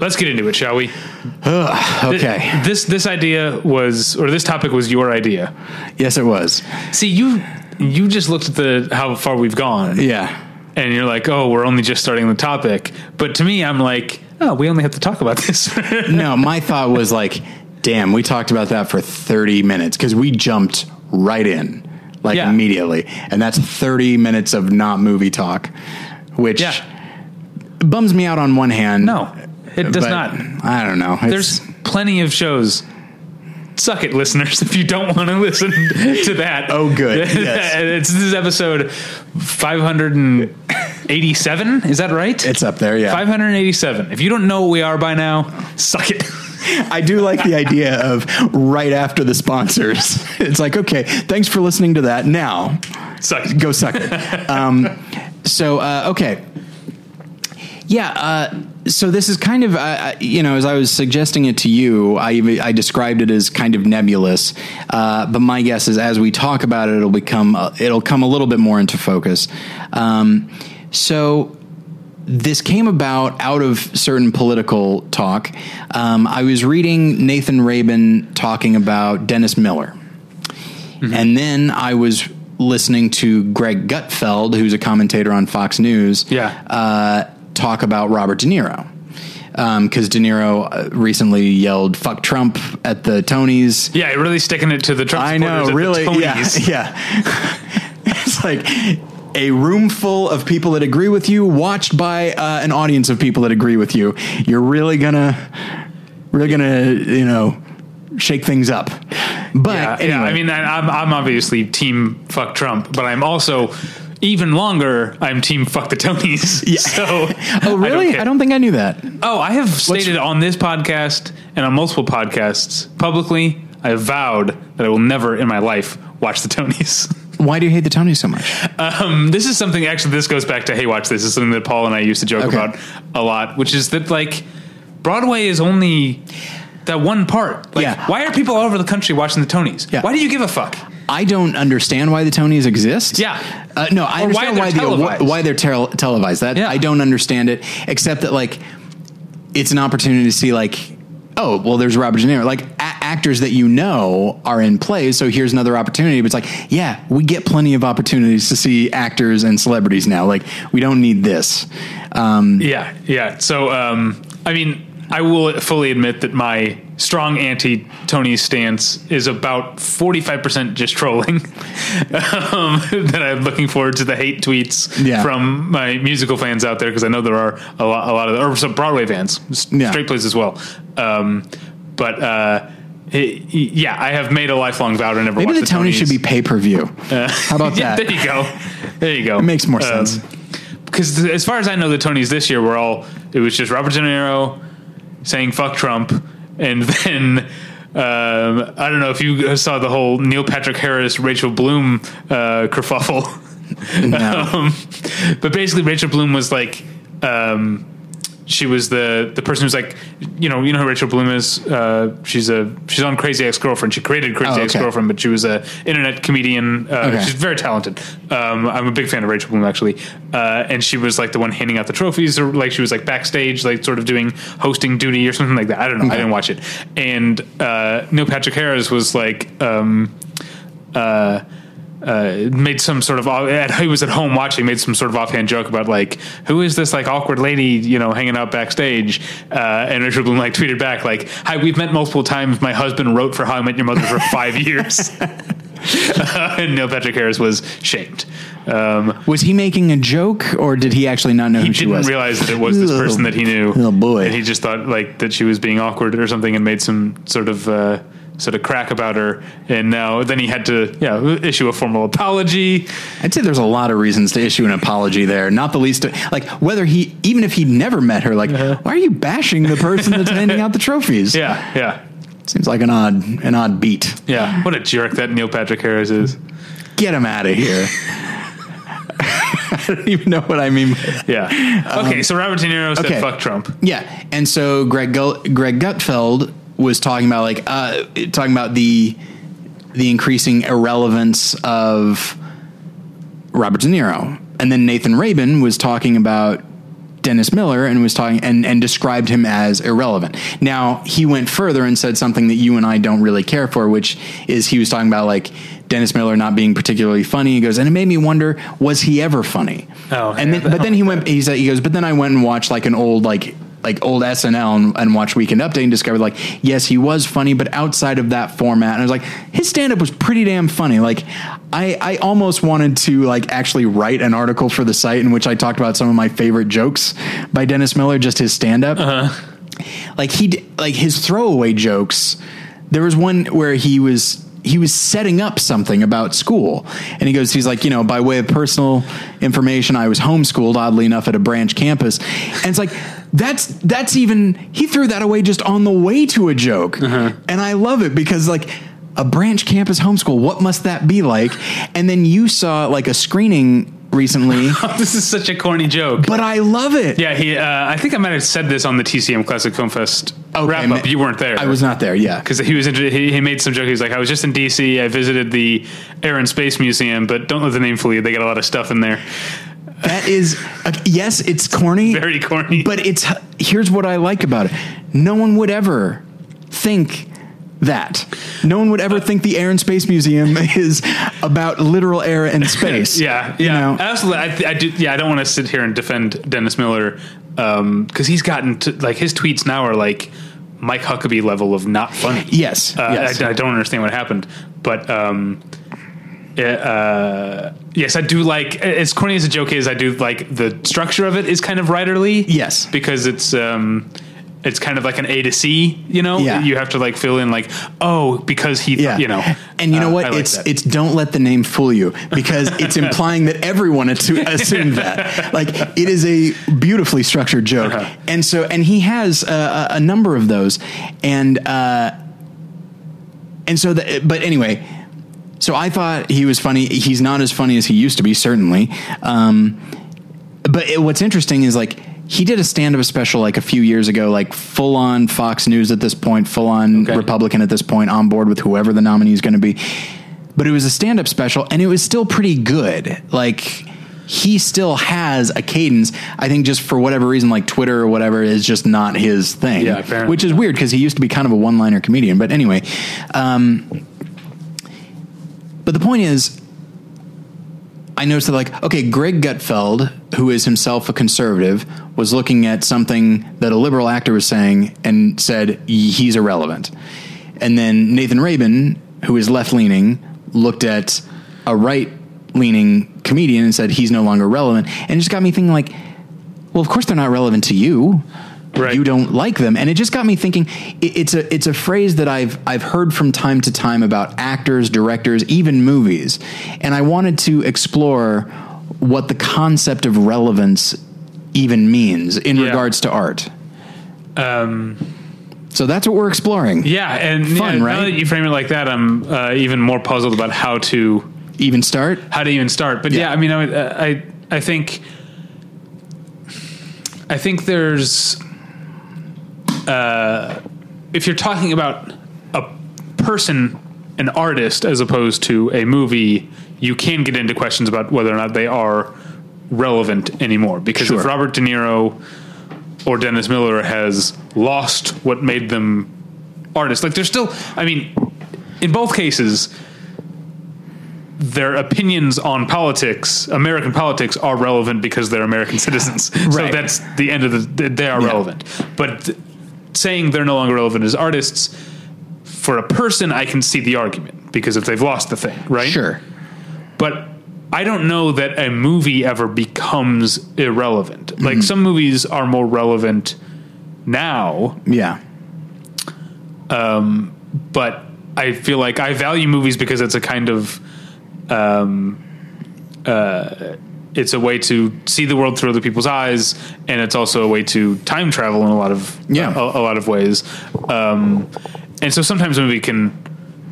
Let's get into it, shall we? Okay. This this idea was, or this topic was your idea. Yes, it was. See, you you just looked at the how far we've gone. Yeah. and you're like, oh, we're only just starting the topic. But to me, I'm like, oh, we only have to talk about this. No, my thought was like, damn, we talked about that for 30 minutes because we jumped right in, like Yeah. immediately. And that's 30 minutes of not movie talk, which yeah, bums me out on one hand. no, it does but not. I don't know. It's- There's plenty of shows. Suck it, listeners, if you don't want to listen to that. Oh, good. Yes. it's this is episode 587. Is that right? it's up there, yeah. 587. If you don't know what we are by now, suck it. I do like the idea of right after the sponsors. It's like, okay, thanks for listening to that. Now, suck it. go suck it. Um, so, uh, okay. Yeah. Uh, so this is kind of, uh, you know, as I was suggesting it to you, I, I described it as kind of nebulous. Uh, but my guess is as we talk about it, it'll become, uh, it'll come a little bit more into focus. Um, so this came about out of certain political talk. Um, I was reading Nathan Rabin talking about Dennis Miller. And then I was listening to Greg Gutfeld, who's a commentator on Fox News, Yeah. uh, talk about Robert De Niro. Because De Niro uh, recently yelled "fuck Trump" at the Tonys. Yeah, really sticking it to the Trump I know, really, yeah, yeah. it's like a room full of people that agree with you, watched by uh, an audience of people that agree with you. You're really gonna, really gonna, you know, shake things up. But Yeah, anyway, yeah. I mean, I'm I'm obviously team fuck Trump, but I'm also even longer. I'm team fuck the Tonys. Yeah. So, oh really? care. I don't, think I knew that. Oh, I have stated on this podcast and on multiple podcasts publicly. I have vowed that I will never in my life watch the Tonys. Why do you hate the Tonys so much? Um, this is something actually. This goes back to Hey, watch this. This is something that Paul and I used to joke Okay. about a lot, which is that like Broadway is only that one part. Like, Yeah. why are people all over the country watching the Tonys? Yeah. Why do you give a fuck? I don't understand why the Tonys exist. Yeah. Uh, no, I Or why understand they're why, the why they're tel- televised. That Yeah. I don't understand it, except that like it's an opportunity to see like, oh, well, there's Robert De Niro. Like a- actors that you know are in plays, so here's another opportunity. But it's like, yeah, we get plenty of opportunities to see actors and celebrities now. Like we don't need this. Um, Yeah, yeah. So, um, I mean, I will fully admit that my strong anti Tony stance is about 45% just trolling. um, that I'm looking forward to the hate tweets Yeah. from my musical fans out there because I know there are a lot, a lot of, or some Broadway fans, Yeah. straight plays as well. Um, but, uh, it- yeah, I have made a lifelong vow to never maybe the Tonys Tonys. should be pay per view. How about Yeah, that? there you go. There you go. It makes more sense. Because as far as I know, the Tonys this year were all it was just Robert De Niro saying "fuck Trump," and then. Um, I don't know if you saw the whole Neil Patrick Harris, Rachel Bloom uh, kerfuffle. No. um, but basically, Rachel Bloom was like, um, she was the the person who's like, you know, you know who Rachel Bloom is. Uh, she's a she's on Crazy Ex Girlfriend. She created Crazy Oh, okay. Ex Girlfriend, but she was a internet comedian. Uh, Okay. She's very talented. Um, I'm a big fan of Rachel Bloom actually, uh, and she was like the one handing out the trophies, or like she was like backstage, like sort of doing hosting duty or something like that. I don't know. I didn't watch it. And uh, Neil Patrick Harris was like. Um, uh, uh, made some sort of at, he was at home watching made some sort of offhand joke about like who is this like awkward lady you know hanging out backstage? Uh, and Rachel Bloom like tweeted back like hi we've met multiple times. My husband wrote for How I Met Your Mother for five years. And Neil Patrick Harris was shamed. Um, Was he making a joke, or did he actually not know he who she didn't was? realize that it was this person that he knew. Oh, boy. and he just thought like that she was being awkward or something and made some sort of uh, sort of crack about her and now then he had to yeah issue a formal apology I'd say there's a lot of reasons to issue an apology there. Not the least, like whether he, even if he'd never met her, like why are you bashing the person that's handing out the trophies? Uh-huh. yeah yeah seems like an odd, an odd beat. Yeah, what a jerk that Neil Patrick Harris is. Get him out of here. I don't even know what I mean. Yeah. Okay, so Robert De Niro said okay. "fuck Trump." Yeah, and so Greg Gu- Greg Gutfeld was talking about like uh, talking about the the increasing irrelevance of Robert De Niro, and then Nathan Rabin was talking about Dennis Miller and was talking and, and described him as irrelevant. Now he went further and said something that you and I don't really care for, which is he was talking about like Dennis Miller not being particularly funny. He goes, and it made me wonder, was he ever funny? Oh, and yeah, then, but then he went. He said, he goes, but then I went and watched like an old like like old SNL and, and watched Weekend Update and discovered like yes he was funny, but outside of that format, and I was like his stand up was pretty damn funny. Like I I almost wanted to like actually write an article for the site in which I talked about some of my favorite jokes by Dennis Miller, just his stand up. Uh-huh. Like he like his throwaway jokes. There was one where he was he was setting up something about school and he goes he's like you know by way of personal information i was homeschooled oddly enough at a branch campus and it's like that's that's even he threw that away just on the way to a joke and i love it because like a branch campus homeschool what must that be like and then you saw like a screening recently this is such a corny joke. but i love it yeah, he. Uh, I think I might have said this on the TCM Classic Film Fest Okay, wrap up. You weren't there. i was not there yeah because he was. Inter- he, he made some joke. He was like, "I was just in DC. I visited the Air and Space Museum, but don't let the name fool you. They got a lot of stuff in there. That is uh, yes it's corny Very corny. but it's here's what I like about it. No one would ever think that. No one would ever think the Air and Space Museum is about literal air and space. Yeah, You yeah, know? absolutely. I, th- I do. Yeah, I don't want to sit here and defend Dennis Miller because he's gotten to like his tweets now are like Mike Huckabee level of not funny. Yes, uh, yes. I, I don't understand what happened, but um, uh, yes, I do like as corny as a joke is. I do like the structure of it is kind of writerly. Yes. because it's. Um, it's kind of like an A to C, you know. Yeah. You have to like fill in like, oh, because he, Yeah, you know. and you know Uh, what? Like it's that. it's don't let the name fool you because it's implying that everyone assu- assumed that. Like it is a beautifully structured joke, Uh-huh. and so and he has uh, a, a number of those, and uh, and so the, but anyway. So I thought he was funny. He's not as funny as he used to be, certainly. Um, but it, what's interesting is like he did a stand-up special like a few years ago, like full on Fox News at this point, full on Okay. Republican at this point, on board with whoever the nominee is going to be. but it was a stand up special and it was still pretty good. Like he still has a cadence. I think just for whatever reason, like Twitter or whatever, is just not his thing. Yeah, apparently. which is weird because he used to be kind of a one liner comedian. But anyway, um, but the point is, I noticed that like okay, Greg Gutfeld, who is himself a conservative, was looking at something that a liberal actor was saying and said he's irrelevant. And then Nathan Rabin, who is left leaning, looked at a right leaning comedian and said he's no longer relevant. And it just got me thinking like, well, of course they're not relevant to you. Right. You don't like them, and it just got me thinking. It, it's a it's a phrase that I've I've heard from time to time about actors, directors, even movies, and I wanted to explore what the concept of relevance even means in Yeah. regards to art. Um, So that's what we're exploring. yeah, and Fun, yeah, right? Now that you frame it like that, I'm uh, even more puzzled about how to Even start. how to even start. But yeah, Yeah. I mean, I, uh, I I think I think there's uh, if you're talking about a person, an artist, as opposed to a movie, you can get into questions about whether or not they are relevant anymore. Because Sure. if Robert De Niro or Dennis Miller has lost what made them artists, like they're still. I mean, in both cases their opinions on politics, American politics, are relevant because they're American citizens. So that's the end of the. They are Yeah. relevant, but saying they're no longer relevant as artists for a person, I can see the argument because if they've lost the thing, right? Sure. But I don't know that a movie ever becomes irrelevant. Mm-hmm. Like some movies are more relevant now, Yeah. Um, but I feel like I value movies because it's a kind of um, uh, it's a way to see the world through other people's eyes, and it's also a way to time travel in a lot of Yeah. a, a lot of ways. Um, and so sometimes a movie can.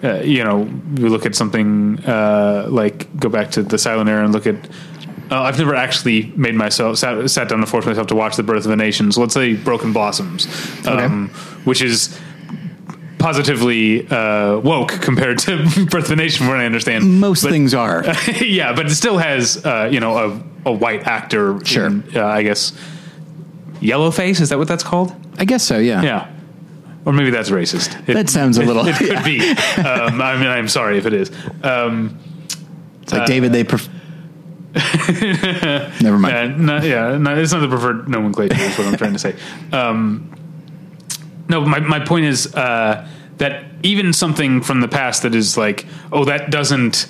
Uh, you know, we look at something uh, like go back to the silent era and look at. Uh, I've never actually made myself sat, sat down to force myself to watch The Birth of a Nation. So let's say Broken Blossoms, um, which is positively uh, woke compared to Birth of a Nation, from what I understand. Most But- things are. yeah, but it still has uh, you know a, a white actor. Sure. in, uh, I guess yellow face is that what that's called? I guess so. Yeah. Yeah, or maybe that's racist. It, That sounds a little. it could be. Um, I mean, I'm sorry if it is. Um, It's like David. They. Pref- Never mind. no, yeah, no, it's not the preferred nomenclature. Is what I'm trying to say. Um, no, my my point is uh, that even something from the past that is like, oh, that doesn't,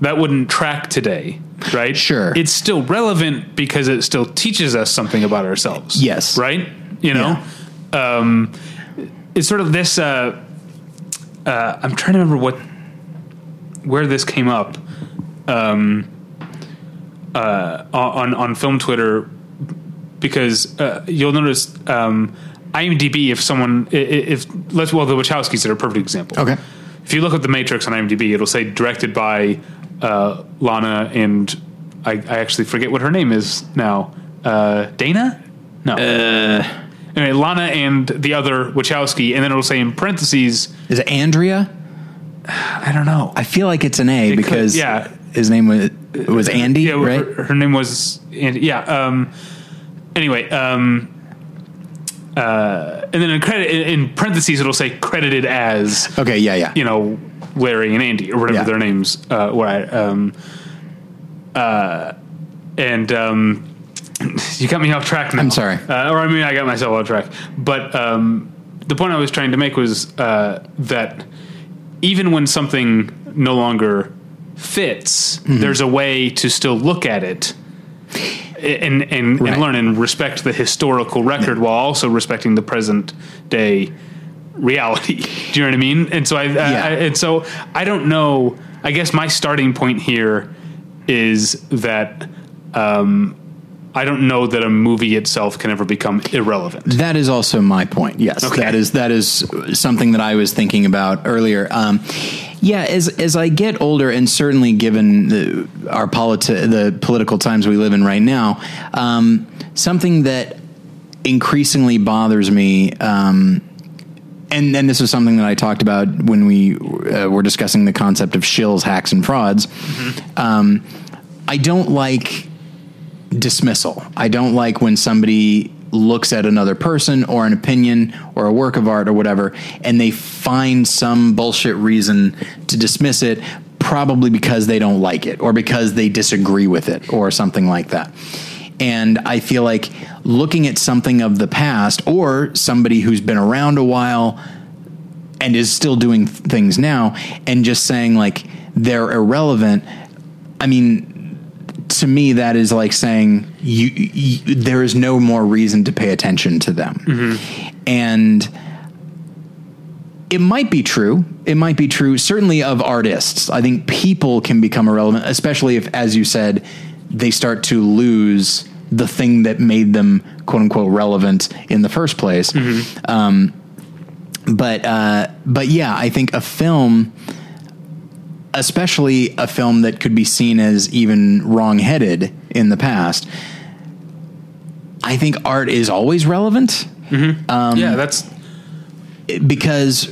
that wouldn't track today, right? Sure. it's still relevant because it still teaches us something about ourselves. Yes. right. You know, um, it's sort of this. Uh, uh, I'm trying to remember what where this came up um, uh, on on film Twitter because uh, you'll notice um, IMDb if someone i- i- if let's well the Wachowskis are a perfect example. Okay. If you look at the Matrix on IMDb, it'll say directed by uh, Lana and I, I actually forget what her name is now. Uh, Dana? No. anyway, Lana and the other Wachowski, and then it'll say in parentheses, Is it Andrea? I don't know. I feel like it's an A could- because yeah. his name was was Andy, yeah, right? her, her name was Andy. Yeah. Um, anyway, um, uh, and then in credit in, parentheses it'll say credited as Okay, yeah, yeah. you know Larry and Andy or whatever Yeah. their names uh, were. Um, uh, and um, you got me off track now. I'm sorry. uh, or I mean I got myself off track. But um, the point I was trying to make was uh, that even when something no longer fits, Mm-hmm. there's a way to still look at it and and, Right. and learn and respect the historical record while also respecting the present day reality. Do you know what I mean? And so I, I, Yeah. I and so I don't know. I guess my starting point here is that um, I don't know that a movie itself can ever become irrelevant. That is also my point. Yes, Okay. that is that is something that I was thinking about earlier. Um, yeah, as as I get older, and certainly given the, our politi- the political times we live in right now, um, something that increasingly bothers me um, and then this was something that I talked about when we uh, were discussing the concept of shills, hacks, and frauds. Um, I don't like dismissal. I don't like when somebody looks at another person or an opinion or a work of art or whatever, and they find some bullshit reason to dismiss it, probably because they don't like it or because they disagree with it or something like that. And I feel like looking at something of the past or somebody who's been around a while and is still doing things now and just saying like they're irrelevant. I mean, to me, that is like saying you, you there is no more reason to pay attention to them. And it might be true. It might be true, certainly of artists. I think people can become irrelevant, especially if, as you said, they start to lose the thing that made them quote unquote relevant in the first place. Um, but uh, but yeah, I think a film, especially a film that could be seen as even wrong-headed in the past, I think art is always relevant. Mm-hmm. Um, yeah, that's because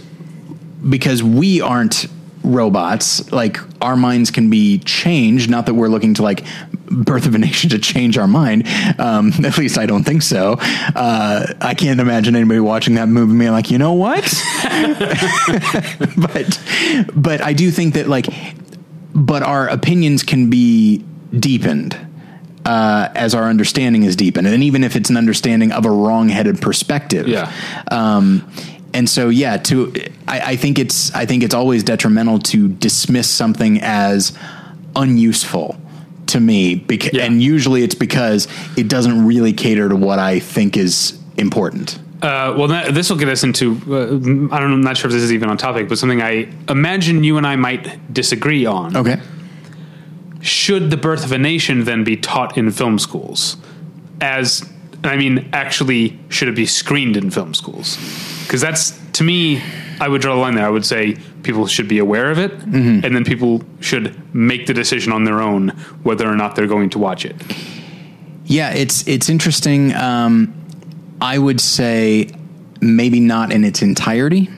because we aren't robots. Like our minds can be changed. Not that we're looking to like birth of a nation to change our mind. Um, at least i don't think so. Uh, i can't imagine anybody watching that movie being like you know what? But but i do think that like but our opinions can be deepened uh, as our understanding is deepened, and even if it's an understanding of a wrong-headed perspective. Yeah. Um, and so, yeah, to I, I think it's I think it's always detrimental to dismiss something as unuseful to me, beca- Yeah. and usually it's because it doesn't really cater to what I think is important. Uh, well, that, this will get us into. Uh, I don't know. I'm not sure if this is even on topic, but something I imagine you and I might disagree on. Okay. Should the birth of a nation then be taught in film schools? As I mean, actually, should it be screened in film schools? Because that's to me, I would draw the line there. I would say people should be aware of it, Mm-hmm. and then people should make the decision on their own whether or not they're going to watch it. Yeah, it's it's interesting. Um, I would say maybe not in its entirety.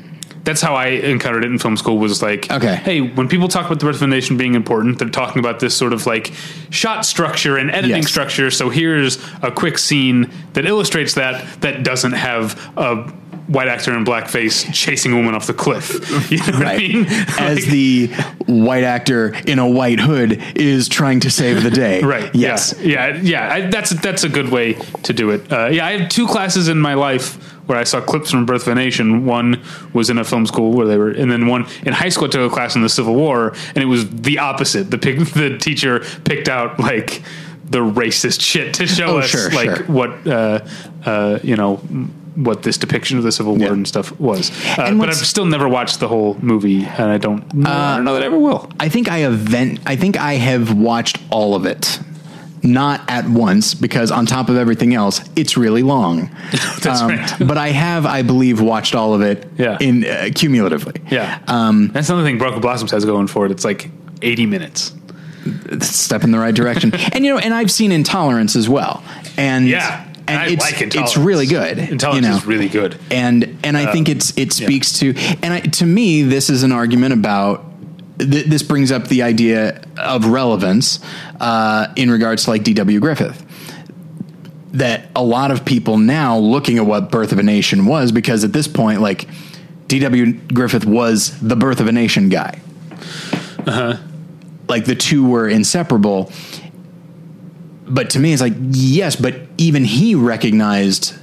that's how I encountered it in film school was like, Okay. hey, when people talk about the birth of a nation being important, they're talking about this sort of like shot structure and editing Yes. structure. So here's a quick scene that illustrates that that doesn't have a white actor in blackface chasing a woman off the cliff. You know what I mean? As Like- the white actor in a white hood is trying to save the day. Right. Yes. Yeah. Yeah. yeah I, that's that's a good way to do it. Uh, yeah. I had two classes in my life where I saw clips from Birth of a Nation. One was in a film school where they were, and then one in high school. I took a class in the Civil War, and it was the opposite. The pick, the teacher picked out like the racist shit to show Oh, us sure, like sure. what uh, uh, you know what this depiction of the Civil War Yeah. and stuff was. Uh, And but I've still never watched the whole movie, and I don't. I don't know that I ever will. I think I event. I think I have watched all of it. Not at once, because on top of everything else, it's really long. That's right. but I have, I believe, watched all of it Yeah. in uh, cumulatively. Yeah. Um, That's another thing Broken Blossoms has going for it. It's like 80 minutes. step in the right direction. and you know, and I've seen Intolerance as well. And Yeah. And I it's like it's really good. Intolerance you know? is really good. And and I think it's it speaks to and I, to me this is an argument about th- this brings up the idea of relevance uh, in regards to like D.W. Griffith. That a lot of people now looking at what Birth of a Nation was because at this point like D.W. Griffith was the Birth of a Nation guy. Uh huh. Like the two were inseparable. But to me, it's like, yes, but even he recognized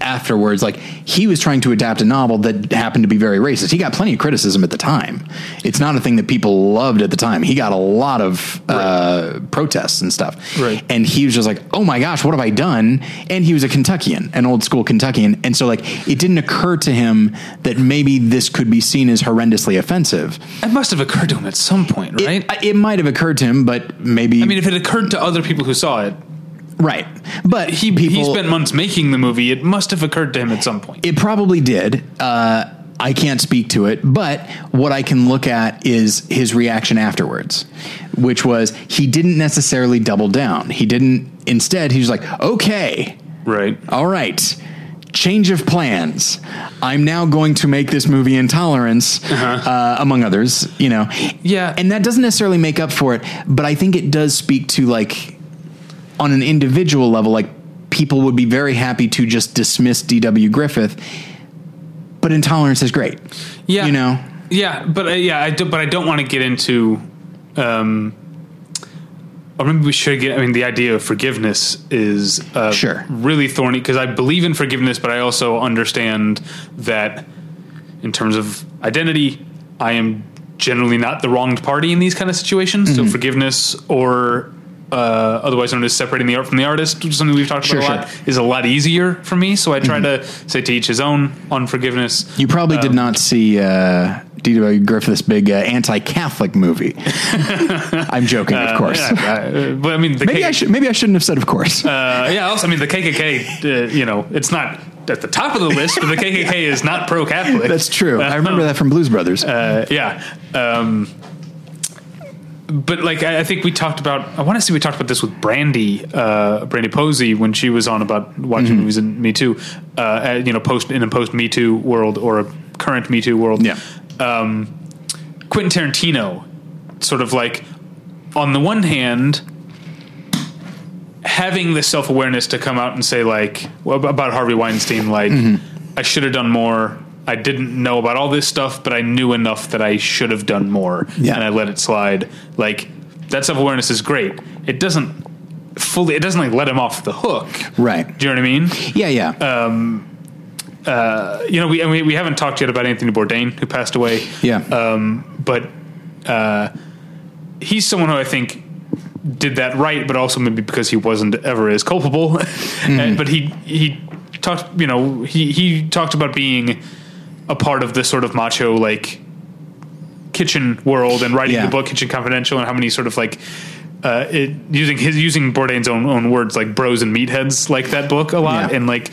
afterwards, like he was trying to adapt a novel that happened to be very racist. He got plenty of criticism at the time. It's not a thing that people loved at the time. He got a lot of uh, protests and stuff. Right. And he was just like, oh my gosh, what have I done? And he was a Kentuckian, an old school Kentuckian. And so, like, it didn't occur to him that maybe this could be seen as horrendously offensive. It must have occurred to him at some point, right? It, it might have occurred to him, but maybe. I mean, if it occurred to other people who saw it, right. But he, he spent months making the movie. It must have occurred to him at some point. It probably did. Uh, I can't speak to it, but what I can look at is his reaction afterwards, which was he didn't necessarily double down. He didn't. Instead, he was like, "Okay, right. all right, change of plans. I'm now going to make this movie Intolerance, uh among others. You know, Yeah. and that doesn't necessarily make up for it, but I think it does speak to like on an individual level, like people would be very happy to just dismiss D.W. Griffith, but Intolerance is great. Yeah, you know. Yeah, but uh, yeah, I do, but I don't want to get into. Um, or maybe we should get. I mean, the idea of forgiveness is uh, Sure. really thorny because I believe in forgiveness, but I also understand that in terms of identity, I am generally not the wronged party in these kind of situations. Mm-hmm. So forgiveness or. Uh, otherwise known as separating the art from the artist, which is something we've talked Sure, about a lot, sure. is a lot easier for me. So I try to say to each his own on forgiveness. You probably Um, did not see uh, D.W. Griffith's big uh, anti-Catholic movie. I'm joking, of course. Yeah, uh, but I mean, the Maybe K- I should. Maybe I shouldn't have said, of course. Uh, yeah. Also, I mean, the KKK. Uh, you know, it's not at the top of the list, but the KKK is not pro-Catholic. That's true. I remember that from Blues Brothers. Uh, yeah. Um, but like, I, I think we talked about. I want to say we talked about this with Brandy, uh, Brandy Posey, when she was on about watching Mm-hmm. movies in Me Too. Uh, you know, post in a post Me Too world or a current Me Too world. Yeah. Um, Quentin Tarantino, sort of like, on the one hand, having the self awareness to come out and say like well, about Harvey Weinstein, like I should have done more. I didn't know about all this stuff, but I knew enough that I should have done more, Yeah. and I let it slide. Like that self awareness is great. It doesn't fully. It doesn't like let him off the hook. right. Do you know what I mean? Yeah. Yeah. Uh, you know, we, and we we haven't talked yet about Anthony Bourdain who passed away. yeah. Um, but uh, he's someone who I think did that right, but also maybe because he wasn't ever as culpable. And- but he he talked, you know, he he talked about being a part of this sort of macho like kitchen world and writing Yeah. the book Kitchen Confidential and how many sort of like. Uh, it using his using Bourdain's own own words like bros and meatheads like that book a lot Yeah. and like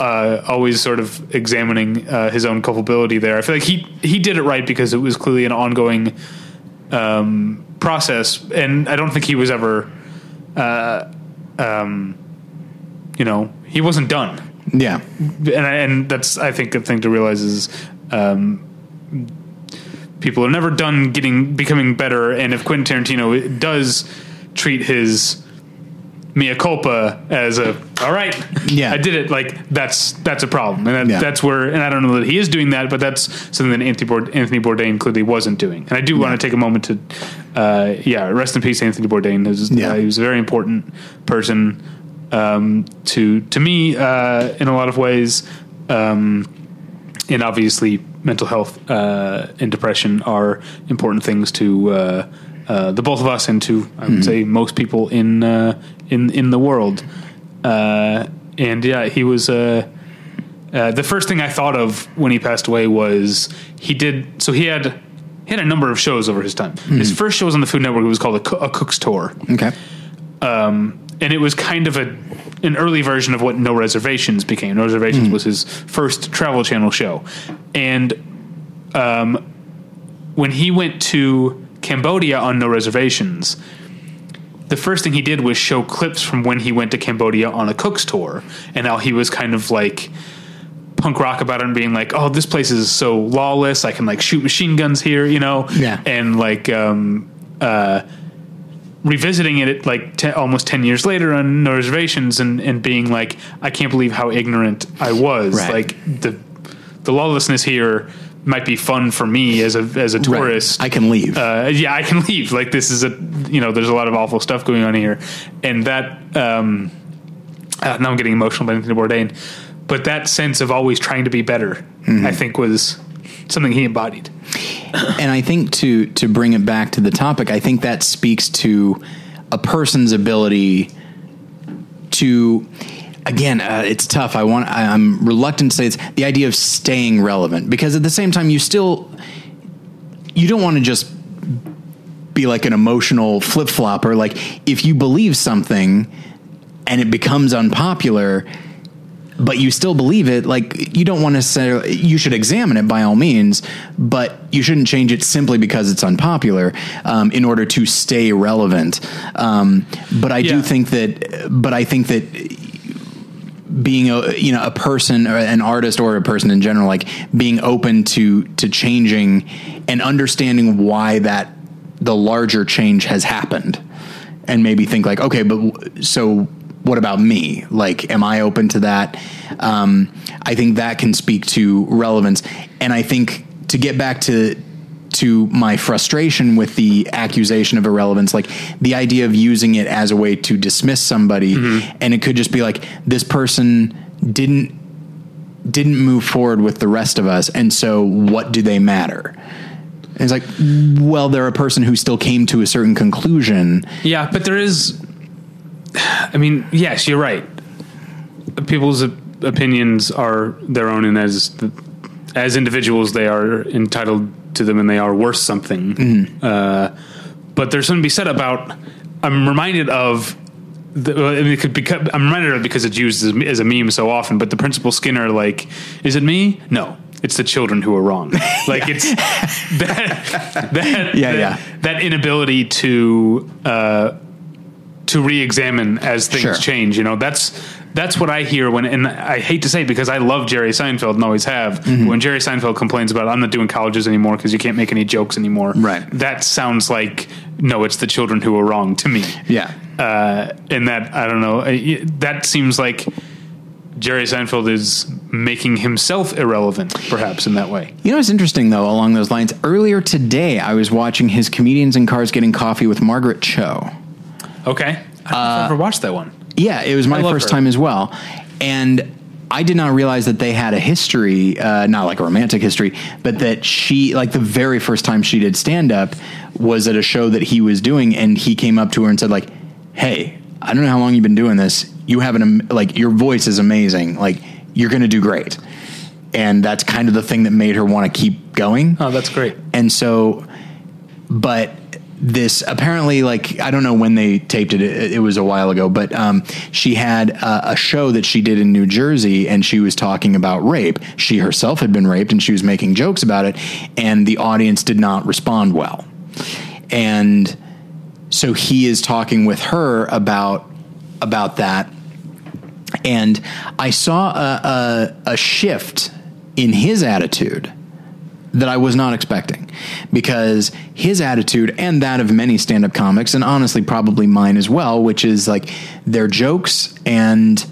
uh, always sort of examining uh, his own culpability there. I feel like he he did it right because it was clearly an ongoing um, process, and I don't think he was ever, uh, um, you know, he wasn't done. Yeah. And and that's I think a thing to realize is. Um, People are never done getting becoming better, and if Quentin Tarantino does treat his mea culpa as a all right, Yeah. I did it. Like that's that's a problem, and that, Yeah. that's where. And I don't know that he is doing that, but that's something that Anthony, Bourdain, Anthony Bourdain clearly wasn't doing. And I do want to take a moment to, uh, yeah, rest in peace, Anthony Bourdain. He was, Yeah. uh, he was a very important person um, to to me uh, in a lot of ways. Um, and obviously, mental health uh, and depression are important things to uh, uh, the both of us, and to I would say most people in uh, in in the world. Uh, and yeah, he was. Uh, uh, the first thing I thought of when he passed away was he did. So he had he had a number of shows over his time. His first show was on the Food Network. It was called a, a Cook's Tour Okay. um, and it was kind of a an early version of what No Reservations became. No Reservations was his first Travel Channel show, and um, when he went to Cambodia on No Reservations, the first thing he did was show clips from when he went to Cambodia on a cook's tour, and how he was kind of like punk rock about it and being like, "Oh, this place is so lawless. I can like shoot machine guns here," you know, Yeah. and like um, uh, revisiting it like almost 10 years later on no reservations and, and being like i can't believe how ignorant i was Right. like the the lawlessness here might be fun for me as a as a tourist I can leave. uh, yeah, I can leave. Like this is a, you know, there's a lot of awful stuff going on here, and that. Um, uh, now I'm getting emotional about Anthony Bourdain, but that sense of always trying to be better, I think, was something he embodied. and I think to to bring it back to the topic, I think that speaks to a person's ability to. Again, uh, it's tough. I want. I, I'm reluctant to say it's the idea of staying relevant because at the same time, you still you don't want to just be like an emotional flip flopper. Like if you believe something and it becomes unpopular, but you still believe it, like you don't want to say you should examine it by all means, but you shouldn't change it simply because it's unpopular um, in order to stay relevant. Um, but I Yeah. do think that, but I think that being a you know a person or an artist or a person in general like being open to to changing and understanding why that the larger change has happened and maybe think like okay but w- so what about me like am i open to that um, i think that can speak to relevance and i think to get back to to my frustration with the accusation of irrelevance, like the idea of using it as a way to dismiss somebody, and it could just be like this person didn't didn't move forward with the rest of us, and so what do they matter? And it's like, well, they're a person who still came to a certain conclusion. Yeah, but there is. I mean, yes, you're right. People's opinions are their own, and as the, as individuals, they are entitled to them, and they are worth something. Uh, but there's something to be said about. I'm reminded of. The, well, I mean, it could become, I'm reminded of it because it's used as, as a meme so often. But the principal Skinner, like, is it me? No, it's the children who are wrong. Like it's that that Yeah, that, yeah. that inability to uh, to re-examine as things Sure. change. You know, that's that's what I hear when, and I hate to say it because I love Jerry Seinfeld and always have. Mm-hmm. When Jerry Seinfeld complains about I'm not doing colleges anymore because you can't make any jokes anymore, Right. That sounds like no, it's the children who are wrong to me. Yeah. Uh, and that I don't know. That seems like Jerry Seinfeld is making himself irrelevant, perhaps in that way. You know it's interesting though, along those lines? Earlier today, I was watching his comedians in cars getting coffee with Margaret Cho. Okay, I don't know if I've ever watched that one. Yeah, it was my first her. time as well, and I did not realize that they had a history, uh, not like a romantic history, but that she, like the very first time she did stand up, was at a show that he was doing, and he came up to her and said, like, "Hey, I don't know how long you've been doing this. You have an am- like your voice is amazing. Like you're going to do great." And that's kind of the thing that made her want to keep going. Oh, that's great. And so, but this apparently, like, I don't know when they taped it. It, it was a while ago, but um, she had a, a show that she did in New Jersey, and she was talking about rape. She herself had been raped, and she was making jokes about it, and the audience did not respond well. And so he is talking with her about about that and I saw a, a, a shift in his attitude that I was not expecting because his attitude and that of many stand up comics, and honestly, probably mine as well, which is like their jokes and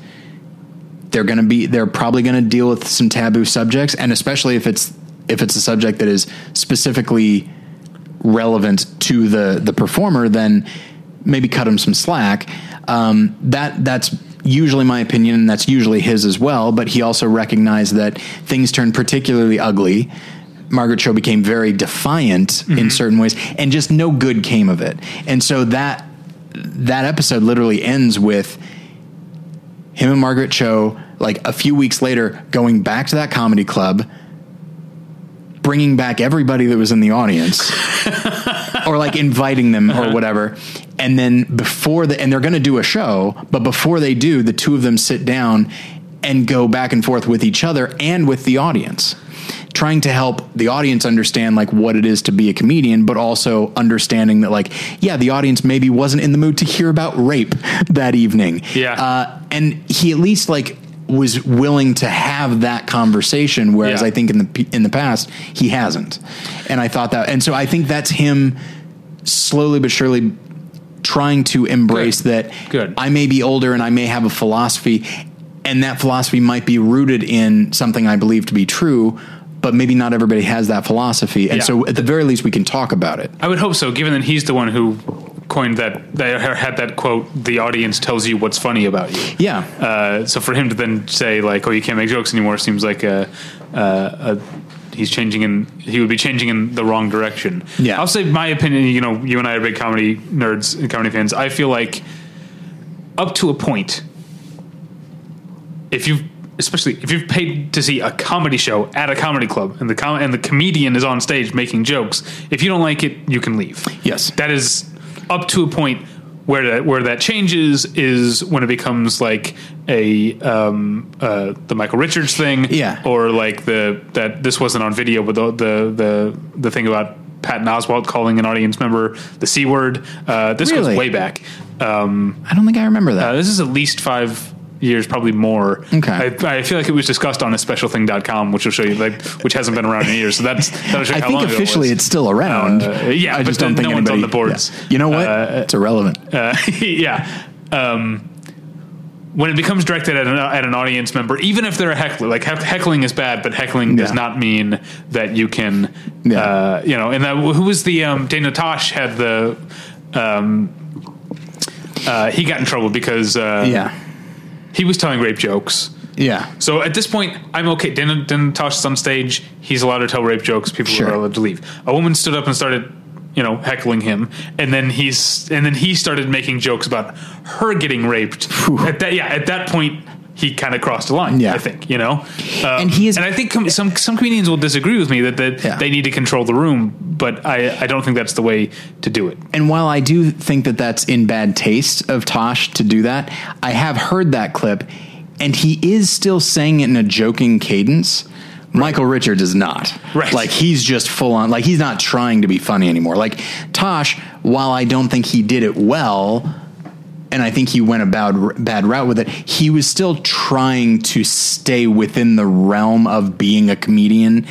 they're going to be, they're probably going to deal with some taboo subjects. And especially if it's, if it's a subject that is specifically relevant to the the performer, then maybe cut him some slack. Um, that that's usually my opinion, and that's usually his as well. But he also recognized that things turned particularly ugly. Margaret Cho became very defiant in mm-hmm. certain ways, and just no good came of it. And so that that episode literally ends with him and Margaret Cho, like a few weeks later, going back to that comedy club, bringing back everybody that was in the audience, or like inviting them or uh-huh. whatever. And then before the, and they're going to do a show, but before they do, the two of them sit down and go back and forth with each other and with the audience trying to help the audience understand like what it is to be a comedian but also understanding that like yeah the audience maybe wasn't in the mood to hear about rape that evening Yeah. uh, and he at least like was willing to have that conversation whereas Yeah. i think in the in the past he hasn't and i thought that and so i think that's him slowly but surely trying to embrace Good. that Good. i may be older and i may have a philosophy and that philosophy might be rooted in something i believe to be true but maybe not everybody has that philosophy and Yeah. so at the very least we can talk about it I would hope so, given that he's the one who coined that, that had that quote, the audience tells you what's funny about you. yeah Uh, so for him to then say like, "Oh, you can't make jokes anymore," seems like a, a, a he's changing in he would be changing in the wrong direction. Yeah. I'll say my opinion. You know, you and I are big comedy nerds and comedy fans. I feel like up to a point, if you've especially if you've paid to see a comedy show at a comedy club and the com- and the comedian is on stage making jokes, if you don't like it, you can leave. Yes. that is up to a point where that where that changes is when it becomes like a um, uh, the Michael Richards thing, Yeah. or like the that this wasn't on video, but the the the, the thing about Patton Oswalt calling an audience member the c word. Uh, this Really? goes way back. Um, i don't think i remember that uh, this is at least five years, probably more. Okay. I, I feel like it was discussed on aspecialthing.com, which will show you, like, which hasn't been around in years. So that's, that'll show you I how think it officially was. it's still around. Uh, yeah, I just don't think no one's on anybody- the boards. yeah. You know what? Uh, it's irrelevant. uh, yeah. Um, when it becomes directed at an, at an audience member, even if they're a heckler, like heck- heckling is bad, but heckling does not mean that you can, Yeah. uh, you know. And that who was the um, Daniel Tosh had the, um, uh, he got in trouble because uh, yeah, he was telling rape jokes. yeah, So at this point, I'm okay. Daniel, Daniel Tosh on stage. He's allowed to tell rape jokes. People Sure. are allowed to leave. A woman stood up and started, you know, heckling him, and then he's and then he started making jokes about her getting raped. At that, yeah, at that point, he kind of crossed the line. Yeah. I think you know, um, And he is- and I think com- some some comedians will disagree with me that that Yeah. they need to control the room, but I I don't think that's the way to do it. And while I do think that that's in bad taste of Tosh to do that, I have heard that clip, and he is still saying it in a joking cadence. Michael Richards is not. Right. Like he's just full on. Like he's not trying to be funny anymore. Like Tosh, while I don't think he did it well, and I think he went a bad bad route with it, he was still trying to stay within the realm of being a comedian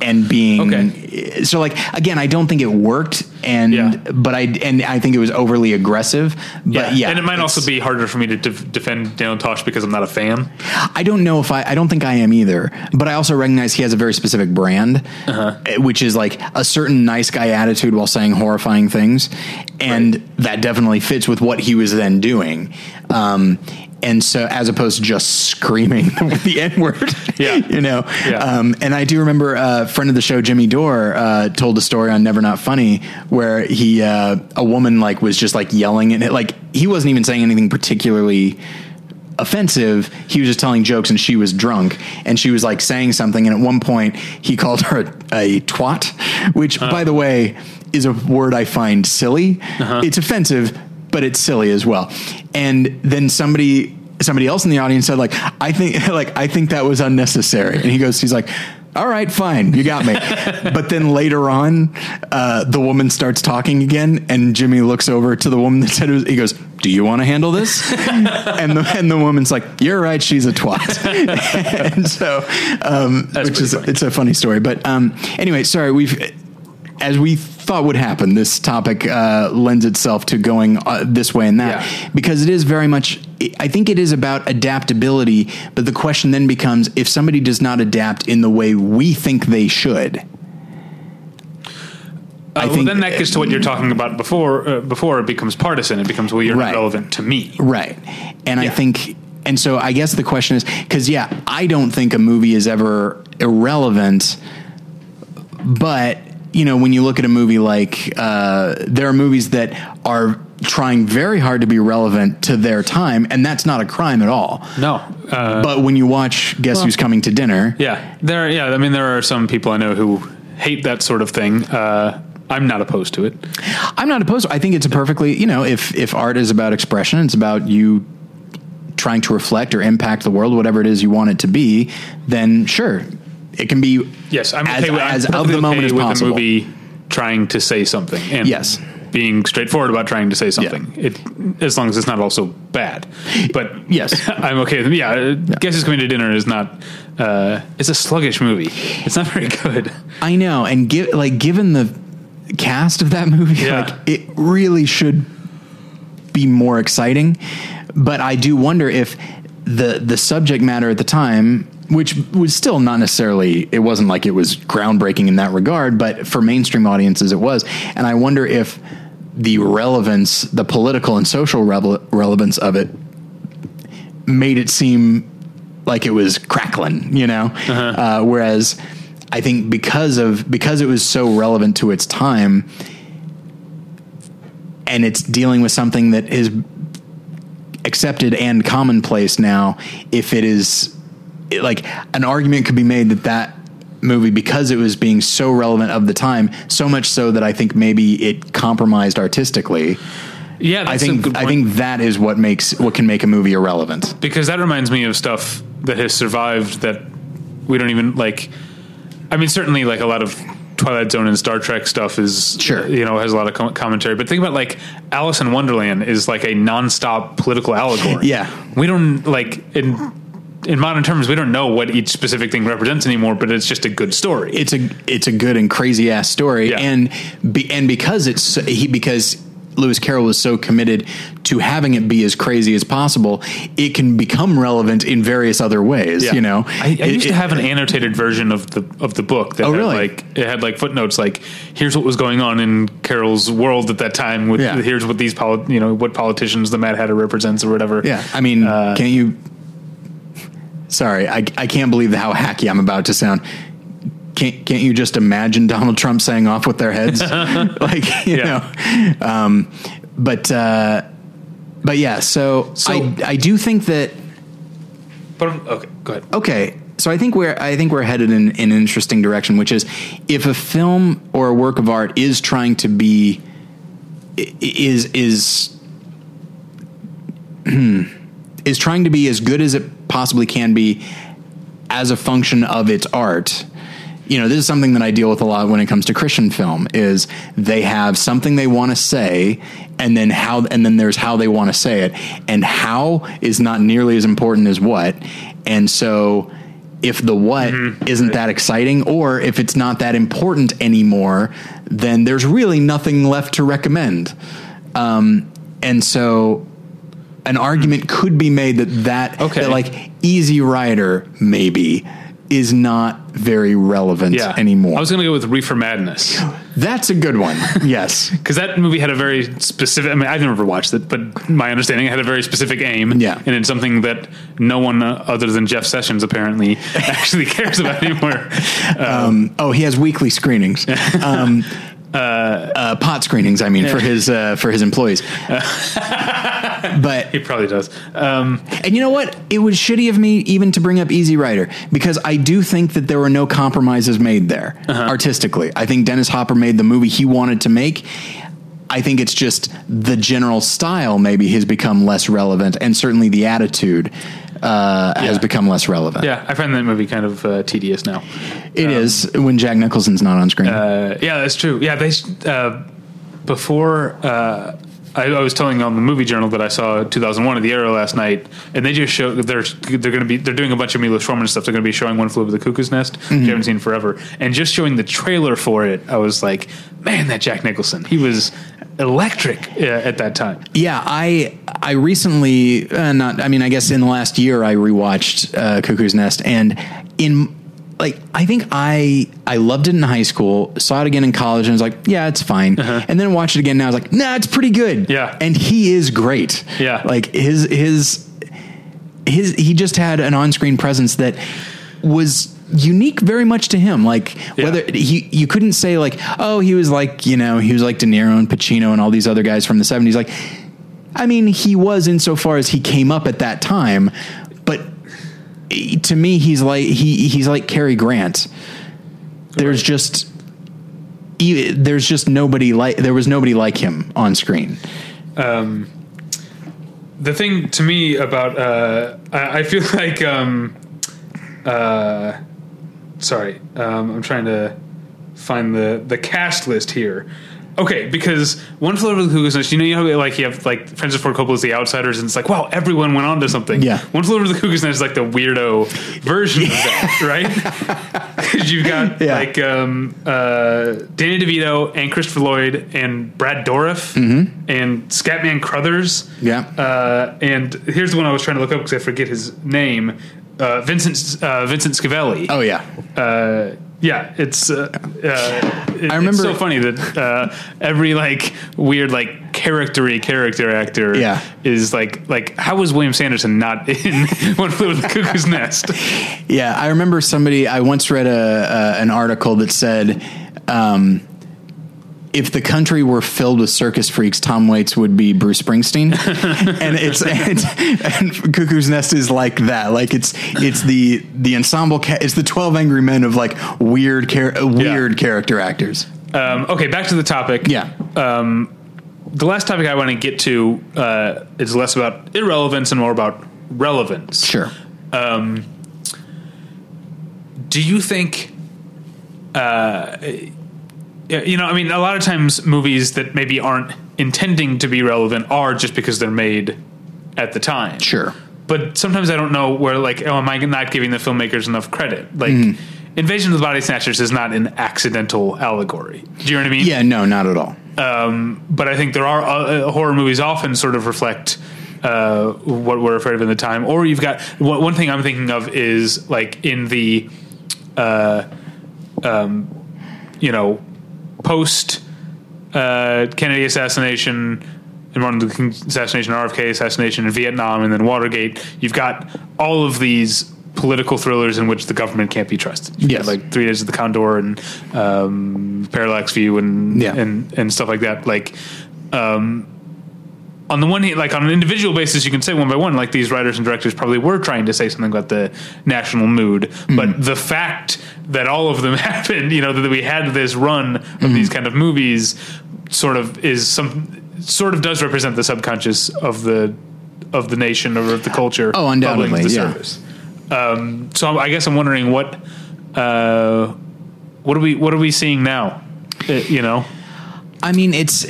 and being Okay. so like again I don't think it worked and Yeah. but I and I think it was overly aggressive but yeah, and it might also be harder for me to def- defend Daniel Tosh because I'm not a fan. I don't know if I I don't think I am either but I also recognize he has a very specific brand Uh-huh. eh, which is like a certain nice guy attitude while saying horrifying things and that definitely fits with what he was then doing um and so as opposed to just screaming the N word, Yeah. you know, Yeah. um, and I do remember a friend of the show, Jimmy Dore, uh, told a story on Never Not Funny where he, uh, a woman like was just like yelling and it, like he wasn't even saying anything particularly offensive. He was just telling jokes and she was drunk and she was like saying something. And at one point he called her a, a twat, which by the way is a word I find silly. It's offensive, but it's silly as well. And then somebody, somebody else in the audience said like, I think like, I think that was unnecessary. And he goes, he's like, all right, fine, you got me. but then later on, uh, the woman starts talking again, and Jimmy looks over to the woman that said it was, he goes, "Do you want to handle this?" and the and the woman's like, "You're right, she's a twat." and so, um, which is funny. it's a funny story. But um, anyway, sorry, we've as we thought would happen. This topic uh, lends itself to going uh, this way and that Yeah. because it is very much. I think it is about adaptability, but the question then becomes: if somebody does not adapt in the way we think they should. Uh, I well, think- then that gets to what you're talking about before. Uh, before it becomes partisan, it becomes well, you're Right. not relevant to me. Right. And I think, and so I guess the question is because, yeah, I don't think a movie is ever irrelevant, but, you know, when you look at a movie like, uh, there are movies that are trying very hard to be relevant to their time, and that's not a crime at all. No, uh, But when you watch Guess Who's Coming to Dinner, yeah, there. Yeah, I mean, there are some people I know who hate that sort of thing. Uh, I'm not opposed to it. I'm not opposed. I think it's a perfectly, you know, if if art is about expression, it's about you trying to reflect or impact the world, whatever it is you want it to be, then sure, it can be Yes, I'm as, okay with, as I'm of the perfectly moment as with possible. a movie trying to say something. And Yes. being straightforward about trying to say something. It as long as it's not also bad. But Yes. I'm okay. with Yeah, uh, Guess Who's Coming to Dinner is not. Uh, it's a sluggish movie. It's not very good. I know, and give like given the cast of that movie, Yeah. like it really should be more exciting. But I do wonder if the the subject matter at the time, which was still not necessarily, it wasn't like it was groundbreaking in that regard, but for mainstream audiences it was. And I wonder if the relevance, the political and social rele- relevance of it, made it seem like it was crackling, you know. uh whereas I think because of because it was so relevant to its time, and it's dealing with something that is accepted and commonplace now. If it is it- like an argument could be made that that movie because it was being so relevant of the time, so much so that I think maybe it compromised artistically. Yeah, I think I think that is what makes what can make a movie irrelevant. because that reminds me of stuff that has survived that we don't even like. I mean, certainly like a lot of Twilight Zone and Star Trek stuff is Sure. you know has a lot of com- commentary. But think about like Alice in Wonderland is like a nonstop political allegory. Yeah. we don't like in in modern terms we don't know what each specific thing represents anymore, but it's just a good story. it's a it's a good and crazy ass story, Yeah. and be, and because it's he because Lewis Carroll was so committed to having it be as crazy as possible, it can become relevant in various other ways. Yeah. You know, I, I It- used to it- have an annotated version of the of the book that Oh, had really? like it had like footnotes like here's what was going on in Carroll's world at that time with Yeah. here's what these poli- you know what politicians the Mad Hatter represents or whatever. Yeah, I mean, Uh, can't you? Sorry, I I can't believe how hacky I'm about to sound. Can't can't you just imagine Donald Trump saying off with their heads, like you Yeah. know? Um, but uh, but yeah, so, So- I I do think that But okay, go ahead. okay. So I think we're I think we're headed in, in an interesting direction, which is if a film or a work of art is trying to be is is is trying to be as good as it possibly can be as a function of its art. You know, this is something that I deal with a lot when it comes to Christian film is they have something they want to say and then how and then there's how they want to say it and how is not nearly as important as what. And so if the what isn't that exciting or if it's not that important anymore, then there's really nothing left to recommend. Um, and so an argument could be made that that, Okay. that like Easy Rider maybe is not very relevant Yeah, anymore. I was going to go with Reefer Madness That's a good one. yes. because that movie had a very specific. I mean, I've never watched it, but my understanding it had a very specific aim. Yeah. and it's something that no one uh, other than Jeff Sessions apparently actually cares about anymore. Um, oh, he has weekly screenings. Um, uh, pot screenings, I mean, for his uh, for his employees. But He probably does. Um, And you know what? It was shitty of me even to bring up Easy Rider because I do think that there were no compromises made there artistically. I think Dennis Hopper made the movie he wanted to make. I think it's just the general style maybe has become less relevant, and certainly the attitude uh, has become less relevant. yeah, I find that movie kind of uh, tedious now. It is when Jack Nicholson's not on screen. Uh, yeah, that's true. Yeah, they uh, before uh, I, I was telling on the movie journal that I saw 2001 of the Aero last night, and they just show they're they're going to be they're doing a bunch of Milos Forman stuff. They're going to be showing One Flew Over the Cuckoo's Nest, which I haven't seen forever, and just showing the trailer for it, I was like, man, that Jack Nicholson, he was electric uh, at that time. Yeah, I I recently uh, not I mean I guess in the last year I rewatched uh, Cuckoo's Nest and in like I think I I loved it in high school, saw it again in college and was like, yeah, it's fine. And then watched it again now I was like, nah, it's pretty good. Uh-huh. Yeah. And he is great. Yeah. Like his his his he just had an on-screen presence that was unique very much to him like Yeah. whether he you couldn't say like oh he was like you know he was like De Niro and Pacino and all these other guys from the 70s like I mean he was insofar as he came up at that time to me he's like he he's like Cary Grant. There's just e- there's just nobody like there was nobody like him on screen. The thing to me about uh, I, I feel like um, uh, sorry um, I'm trying to find the the cast list here. Okay, because One Flew Over the Cuckoo's Nest, you know, you have like you have like Francis Ford Coppola's The Outsiders, and it's like, wow, everyone went on to something. Yeah. One Flew Over the Cuckoo's Nest is like the weirdo version of that, right? Because you've got Yeah. like um, uh, Danny DeVito and Christopher Lloyd and Brad Dourif and Scatman Crothers. Mm-hmm. Yeah. Uh, and here's the one I was trying to look up because I forget his name. Uh, Vincent uh, Vincent Schiavelli. oh yeah Uh, yeah, it's. Uh, uh, it- I remember- It's so funny that uh, every like weird like charactery character actor Yeah. is like like how was William Sanderson not in One Flew Over the Cuckoo's Nest? Yeah, I remember somebody. I once read a, a an article that said, um, if the country were filled with circus freaks, Tom Waits would be Bruce Springsteen, and it's and, and Cuckoo's Nest is like that. Like it's it's the the ensemble. Ca- it's the Twelve Angry Men of like weird char- uh, weird character actors. Um, okay, back to the topic. Yeah, the last topic I want to get to uh, is less about irrelevance and more about relevance. sure. Do you think uh, Yeah, you know, I mean, a lot of times movies that maybe aren't intending to be relevant are just because they're made at the time. Sure. But sometimes I don't know where, like, oh, am I not giving the filmmakers enough credit? Like, Mm-hmm. Invasion of the Body Snatchers is not an accidental allegory. Do you know what I mean? Yeah, no, not at all. but I think there are uh, horror movies often sort of reflect uh, what we're afraid of in the time. Or you've got one one thing I'm thinking of is like in the, uh, um, you know, post uh, Kennedy assassination and Martin Luther King assassination, RFK assassination in Vietnam, and then Watergate. You've got all of these political thrillers in which the government can't be trusted. You've Yes. like Three Days of the Condor and um, Parallax View and Yeah. and and stuff like that. Like. Um, on the one hand, like on an individual basis, you can say one by one, like these writers and directors probably were trying to say something about the national mood. Mm-hmm. But the fact that all of them happened, you know, that we had this run of Mm-hmm. these kind of movies, sort of is some sort of does represent the subconscious of the of the nation or of the culture. Oh, undoubtedly, the yeah. surface. Um, so I guess I'm wondering what uh, what are we what are we seeing now? Uh, you know, I mean, it's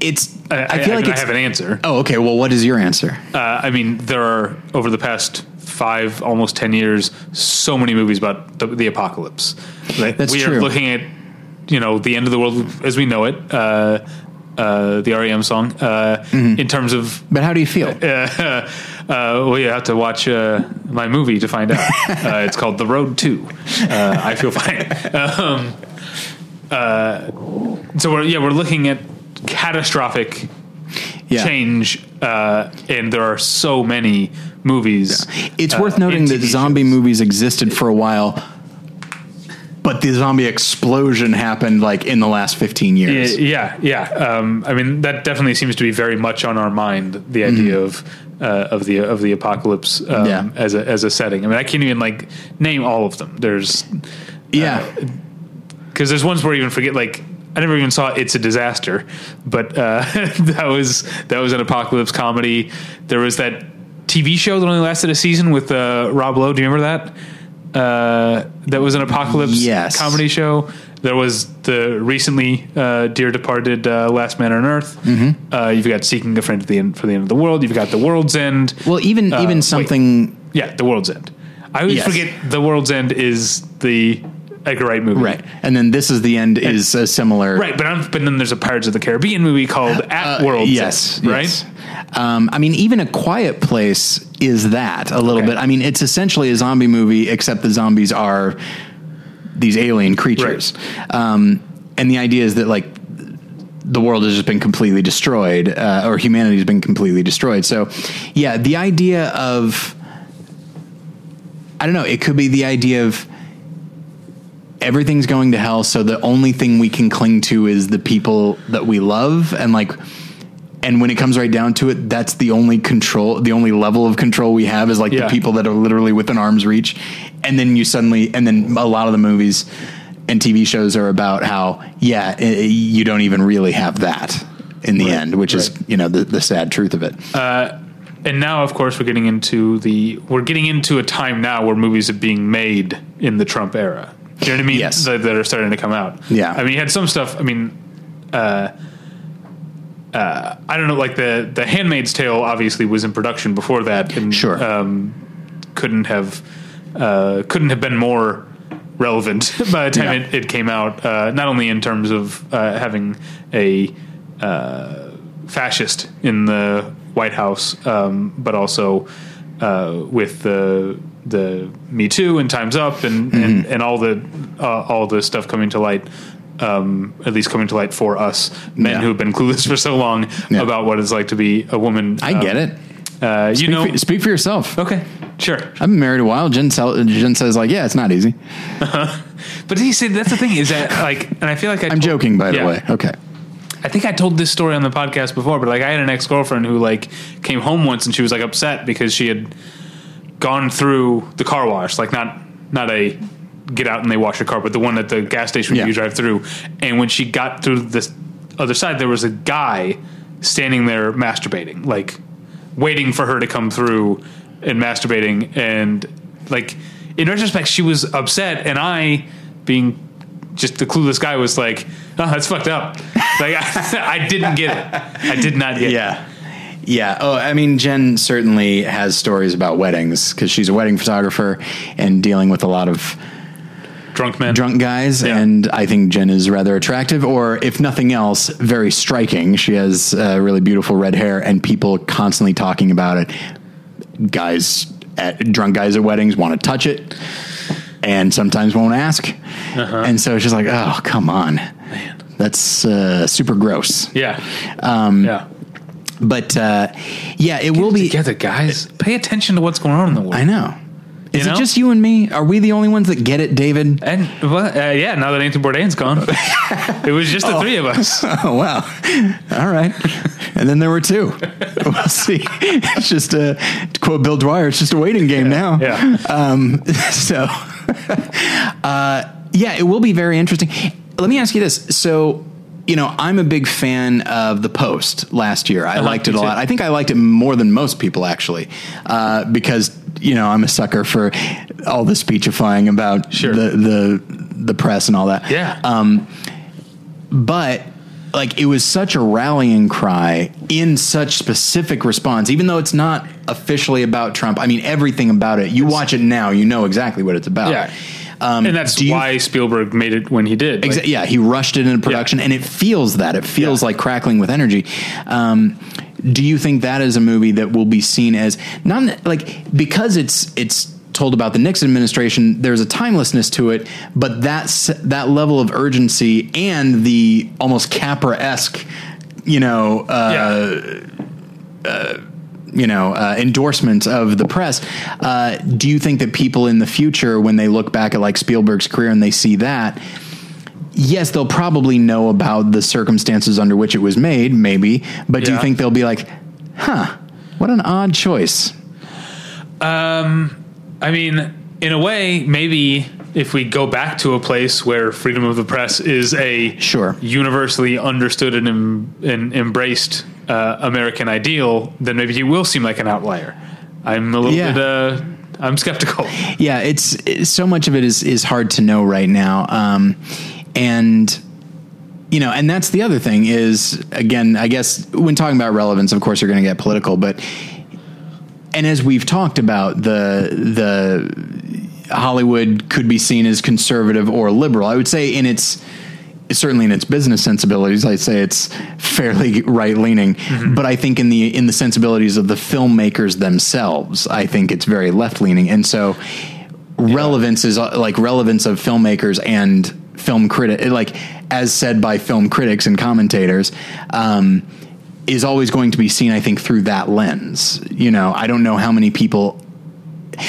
it's. I, I, feel like I have an answer. oh, okay. Well, what is your answer? Uh, I mean, there are over the past five, almost ten years, so many movies about the, the apocalypse. Like, That's we true. are looking at, you know, the end of the world as we know it. Uh, uh, the REM song. Uh, Mm-hmm. In terms of, But how do you feel? uh, uh, well, you have to watch uh, my movie to find out. uh, it's called The Road. Uh, I feel fine. Um, uh, so we're yeah we're looking at catastrophic Yeah. change, uh, and there are so many movies. It's uh, worth noting that zombie shows. movies existed for a while, but the zombie explosion happened like in the last 15 years. Yeah, yeah. Um, I mean, that definitely seems to be very much on our mind. The idea of uh, of the of the apocalypse um, Mm-hmm. Yeah. as a as a setting. I mean, I can't even like name all of them. There's Yeah. because there's ones where you even forget like. I never even saw "It's a Disaster," but uh, that was that was an apocalypse comedy. There was that TV show that only lasted a season with uh, Rob Lowe. Do you remember that? Uh, that was an apocalypse Yes. comedy show. There was the recently uh, dear departed uh, Last Man on Earth. Mm-hmm. Uh, you've got Seeking a Friend at the end for the end of the world. You've got The World's End. well, even Uh, even wait. something yeah, The World's End. I always Yes. forget The World's End is the Edgar Wright movie. right, and then this is the end is a similar Right, but I'm, but then there's a Pirates of the Caribbean movie called At World's Uh, yes, End, right? yes. Um, I mean, even a Quiet Place is that a little Okay. bit. I mean, it's essentially a zombie movie, except the zombies are these alien creatures. Um, and the idea is that like the world has just been completely destroyed, uh, or humanity has been completely destroyed. So, yeah, the idea of I don't know. It could be the idea of everything's going to hell, so the only thing we can cling to is the people that we love, and like, and when it comes right down to it, that's the only control, the only level of control we have is like Yeah. the people that are literally within arm's reach, and then you suddenly, and then a lot of the movies and TV shows are about how, yeah, i- you don't even really have that in the Right, end, which is you know the the sad truth of it. Uh, and now, of course, we're getting into the we're getting into a time now where movies are being made in the Trump era. Do you know what I mean? Yes. that, that are starting to come out. Yeah. I mean, you had some stuff. I mean, uh, uh, I don't know, like the the Handmaid's Tale obviously was in production before that, and Sure. um, couldn't have uh, couldn't have been more relevant by the time Yeah. it, it came out. Uh, not only in terms of uh, having a uh, fascist in the White House, um, but also uh, with the the Me Too and Times Up and and, and all the uh, all the stuff coming to light. Um, at least coming to light for us men Yeah. who have been clueless for so long Yeah. about what it's like to be a woman. I Um, get it. Uh, you Speak, know, for, speak for yourself. okay, sure. I've been married a while. Jen, Jen says like, yeah, it's not easy. But he said that's the thing is that like, and I feel like I I'm told- joking, by Yeah. the way. Okay. I think I told this story on the podcast before, but like I had an ex girlfriend who like came home once and she was like upset because she had gone through the car wash, like not not a get out and they wash your car, but the one at the gas station Yeah. you drive through. And when she got through this other side, there was a guy standing there masturbating, like waiting for her to come through and masturbating. And like in retrospect, she was upset, and I being just the clueless guy was like, "Oh, that's fucked up." Like I, I didn't get it. I did not get it. Yeah. Oh, I mean, Jen certainly has stories about weddings because she's a wedding photographer and dealing with a lot of Drunk men. drunk guys. Yeah. And I think Jen is rather attractive, or if nothing else, very striking. She has uh, really beautiful red hair, and people constantly talking about it. Guys, at, drunk guys at weddings want to touch it, and sometimes won't ask. Uh-huh. And so just like, oh, come on. That's uh, super gross. Yeah. Um, yeah. But uh, yeah, it will be. together, guys. Pay attention to what's going on in the world. I know. Is You it just you and me? Are we the only ones that get it, David? And well, uh, yeah, now that Anthony Bourdain's gone, it was just the three of us. Oh wow! All right, and then there were two. We'll see. It's just a to quote Bill Dwyer. It's just a waiting game now. Yeah. Um, so, uh, yeah, it will be very interesting. Let me ask you this. So, you know, I'm a big fan of the Post. Last year, I, like liked it it a too. lot. I think I liked it more than most people actually, uh, because you know I'm a sucker for all the speechifying about Sure. the the the press and all that. Yeah. Um, but like it was such a rallying cry in such specific response even though it's not officially about trump i mean everything about it you watch it now you know exactly what it's about Yeah. Um, and that's do you- why Spielberg made it when he did. Like, yeah, he rushed it into production, and it feels that. It feels Yeah. like crackling with energy. Um, do you think that is a movie that will be seen as not like because it's it's told about the Nixon administration? There's a timelessness to it, but that's that level of urgency and the almost Capra esque, you know, uh, yeah. You know uh, endorsement of the press. Uh, do you think that people in the future, when they look back at like Spielberg's career and they see that, yes, they'll probably know about the circumstances under which it was made, maybe, but do you think they'll be like, "Huh, what an odd choice"? Um, I mean, in a way, maybe if we go back to a place where freedom of the press is a Sure. universally understood and, em- and embraced uh, American ideal, then maybe he will seem like an outlier. I'm a little Yeah. bit. Uh, I'm skeptical. Yeah, it's, it's so much of it is is hard to know right now, um, and you know, and that's the other thing is again, I guess when talking about relevance, of course, you're going to get political, but and as we've talked about the the Hollywood could be seen as conservative or liberal. I would say in its certainly in its business sensibilities, I'd say it's fairly right leaning. But I think in the in the sensibilities of the filmmakers themselves, I think it's very left leaning. And so relevance is uh, like relevance of filmmakers and film critic like as said by film critics and commentators um, is always going to be seen i think through that lens you know i don't know how many people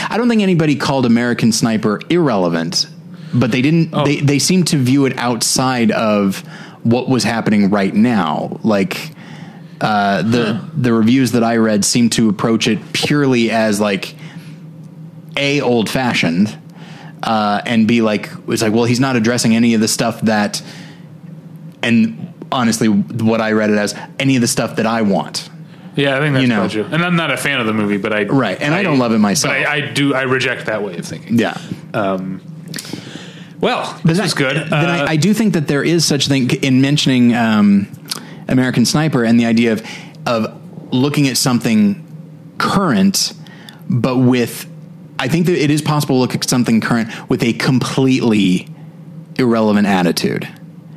i don't think anybody called american sniper irrelevant but they didn't Oh. they, they seem to view it outside of what was happening right now like uh, the the reviews that I read seem to approach it purely as like a old fashioned, uh, and be like it's like well he's not addressing any of the stuff that, and honestly what I read it as any of the stuff that I want. Yeah, I think that's You know. And I'm not a fan of the movie, but I Right, and I don't love it myself. But I, I do. I reject that way of thinking. Yeah, Well, this is good. Then I, Uh, I do think that there is such a thing in mentioning um, American Sniper and the idea of of looking at something current, but with I think that it is possible to look at something current with a completely irrelevant attitude.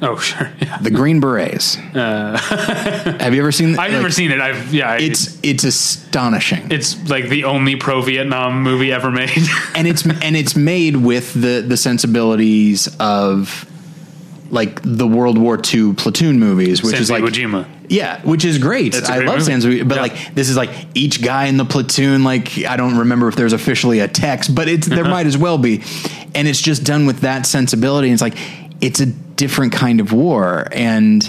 oh, sure. Yeah. The Green Berets. Have you ever seen? Uh. I've never seen it. I've yeah. It's It's it's astonishing. it's like the only pro Vietnam movie ever made. and it's and it's made with the the sensibilities of like the World War II platoon movies, which is Sands of Iwo Jima. yeah, which is great. I great love. Sans but Yeah. like this is like each guy in the platoon. Like I don't remember if there's officially a text, but it's there Uh-huh. might as well be, and it's just done with that sensibility. And it's like it's a different kind of war, and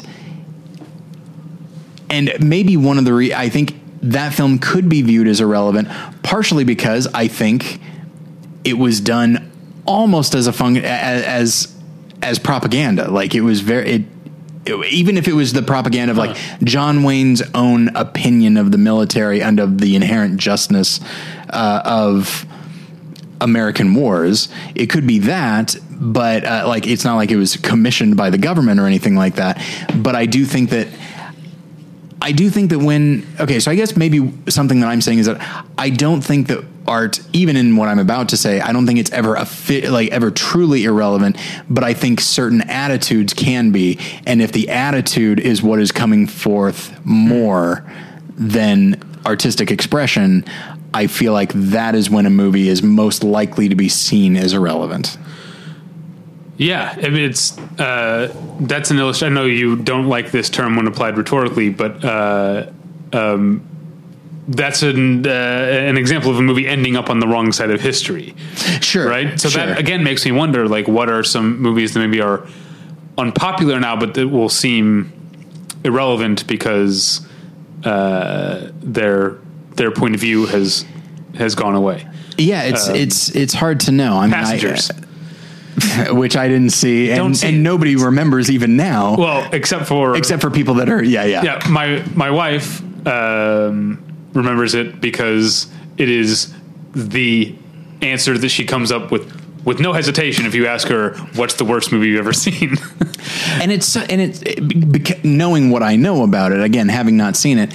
and maybe one of the re- I think that film could be viewed as irrelevant, partially because I think it was done almost as a fun as as, as propaganda. Like it was very it, it- even if it was the propaganda of like John Wayne's own opinion of the military and of the inherent justness uh, of American wars. It could be that, but uh, like it's not like it was commissioned by the government or anything like that. But I do think that I do think that when okay, so I guess maybe something that I'm saying is that I don't think that art, even in what I'm about to say, I don't think it's ever a fit, like ever truly irrelevant. But I think certain attitudes can be, and if the attitude is what is coming forth more than artistic expression, I feel like that is when a movie is most likely to be seen as irrelevant. Yeah, I mean, it's uh, that's an illustration. I know you don't like this term when applied rhetorically, but uh, um, that's an uh, an example of a movie ending up on the wrong side of history, Sure, right? So sure. that again makes me wonder, like, what are some movies that maybe are unpopular now, but that will seem irrelevant because uh, their point of view has has gone away. Yeah, it's it's it's hard to know. I mean, I- Passengers. which I didn't see, and, see and nobody remembers even now, well, except for except for people that are yeah yeah yeah, my my wife um, remembers it because it is the answer that she comes up with with no hesitation if you ask her what's the worst movie you've ever seen. and it's and it's it, knowing what I know about it again, having not seen it.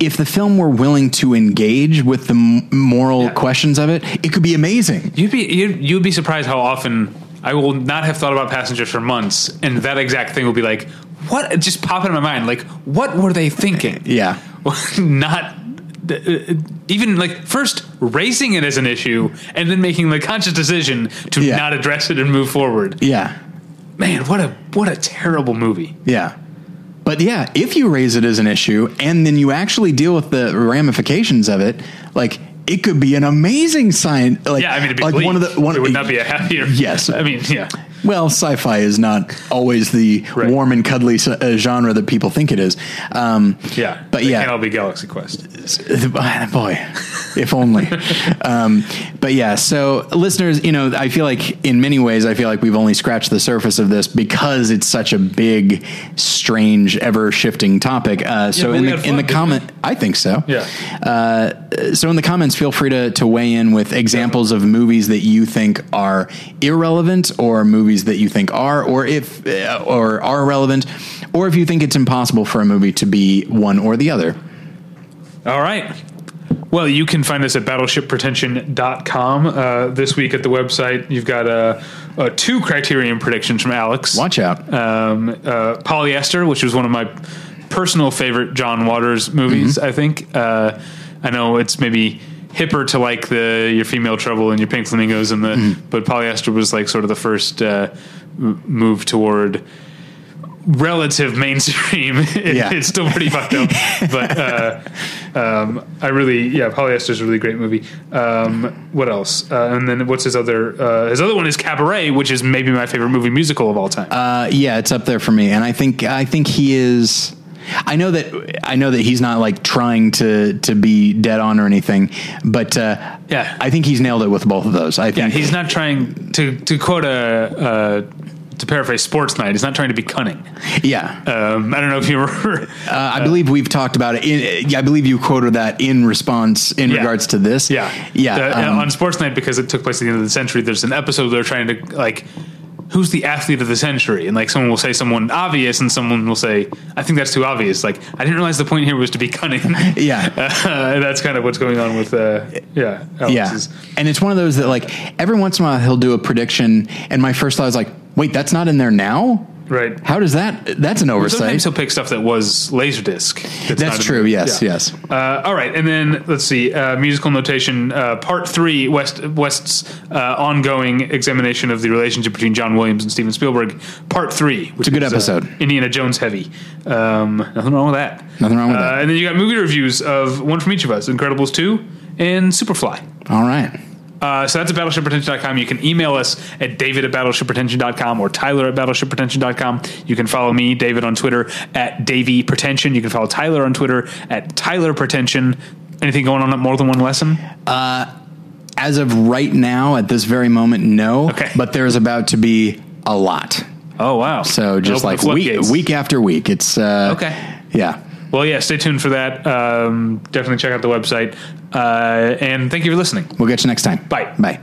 If the film were willing to engage with the moral Yeah. questions of it, it could be amazing. you'd be you'd, you'd be surprised how often I will not have thought about Passengers for months, and that exact thing will be like, what? Just pop in my mind, like, what were they thinking? Yeah, not uh, even like first raising it as an issue and then making the conscious decision to Yeah. not address it and move forward. yeah, Man, what a what a terrible movie. yeah. But yeah, if you raise it as an issue and then you actually deal with the ramifications of it, like it could be an amazing sign. Like, Yeah, I mean, like bleak. one of the one it would not be a happier. Yes. I mean, yeah, Well, sci-fi is not always the Right. warm and cuddly uh, genre that people think it is. Um, yeah. but yeah, can't all be Galaxy Quest. boy, if only. um, but yeah, so listeners, you know, I feel like in many ways, I feel like we've only scratched the surface of this because it's such a big, strange, ever shifting topic. Uh, so but in the had in the fun, comment, I think so. Yeah. Uh, so in the comments, feel free to, to weigh in with examples of movies that you think are irrelevant, or movies that you think are, or if uh, or are relevant, or if you think it's impossible for a movie to be one or the other. All right. Well, you can find us at battleshippretension.com. Uh, this week at the website, you've got uh, uh, two criterion predictions from Alex. Watch out. um, uh, Polyester, which was one of my personal favorite John Waters movies. I think uh, I know it's maybe hipper to like the your female trouble and your pink flamingos and the but Polyester was like sort of the first uh, move toward relative mainstream. It- Yeah. it's still pretty fucked up, but uh, um, I really yeah, Polyester is a really great movie. Um, what else? Uh, and then what's his other? Uh, his other one is Cabaret, which is maybe my favorite movie musical of all time. Uh, yeah, it's up there for me, and I think I think he is. I know that I know that he's not like trying to to be dead on or anything, but uh, Yeah. I think he's nailed it with both of those. I Yeah, think he's not trying to to quote a. Uh, to paraphrase Sports Night, he's not trying to be cunning. yeah. Um, I don't know if you remember. Uh, I believe we've talked about it. In, yeah, I believe you quoted that in response in Yeah. regards to this. Yeah, yeah. The- um, on Sports Night because it took place at the end of the century. There's an episode they're trying to like, who's the athlete of the century? And like someone will say someone obvious, and someone will say, I think that's too obvious. Like I didn't realize the point here was to be cunning. Yeah. uh, that's kind of what's going on with uh, yeah, yeah, and it's one of those that like every once in a while he'll do a prediction, and my first thought is like, wait, that's not in there now. Right. How does that? That's an oversight. Sometimes he'll pick stuff that was Laserdisc. That's not true. the- Yes. yeah. Yes. Uh, all right, and then let's see. Uh, musical notation, uh, part three. West West's uh, ongoing examination of the relationship between John Williams and Steven Spielberg. Part three. Which a good is, uh, episode. Indiana Jones heavy. Um, nothing wrong with that. Nothing wrong with Uh, that. And then you got movie reviews of one from each of us: Incredibles two and Superfly. All right. Uh, so that's at battleshippretension.com. You can email us at david at battleshippretension.com or tyler at battleshippretension.com. You can follow me, David, on Twitter at Davy Pretension. You can follow Tyler on Twitter at Tyler Pretension. Anything going on at more than one lesson? As of right now, at this very moment, no. Okay. But there's about to be a lot. Oh, wow. So just like week, week after week, it's uh, Okay. Yeah. Well, yeah, stay tuned for that. Um, definitely check out the website. Uh, and thank you for listening. We'll get you next time. Bye. Bye.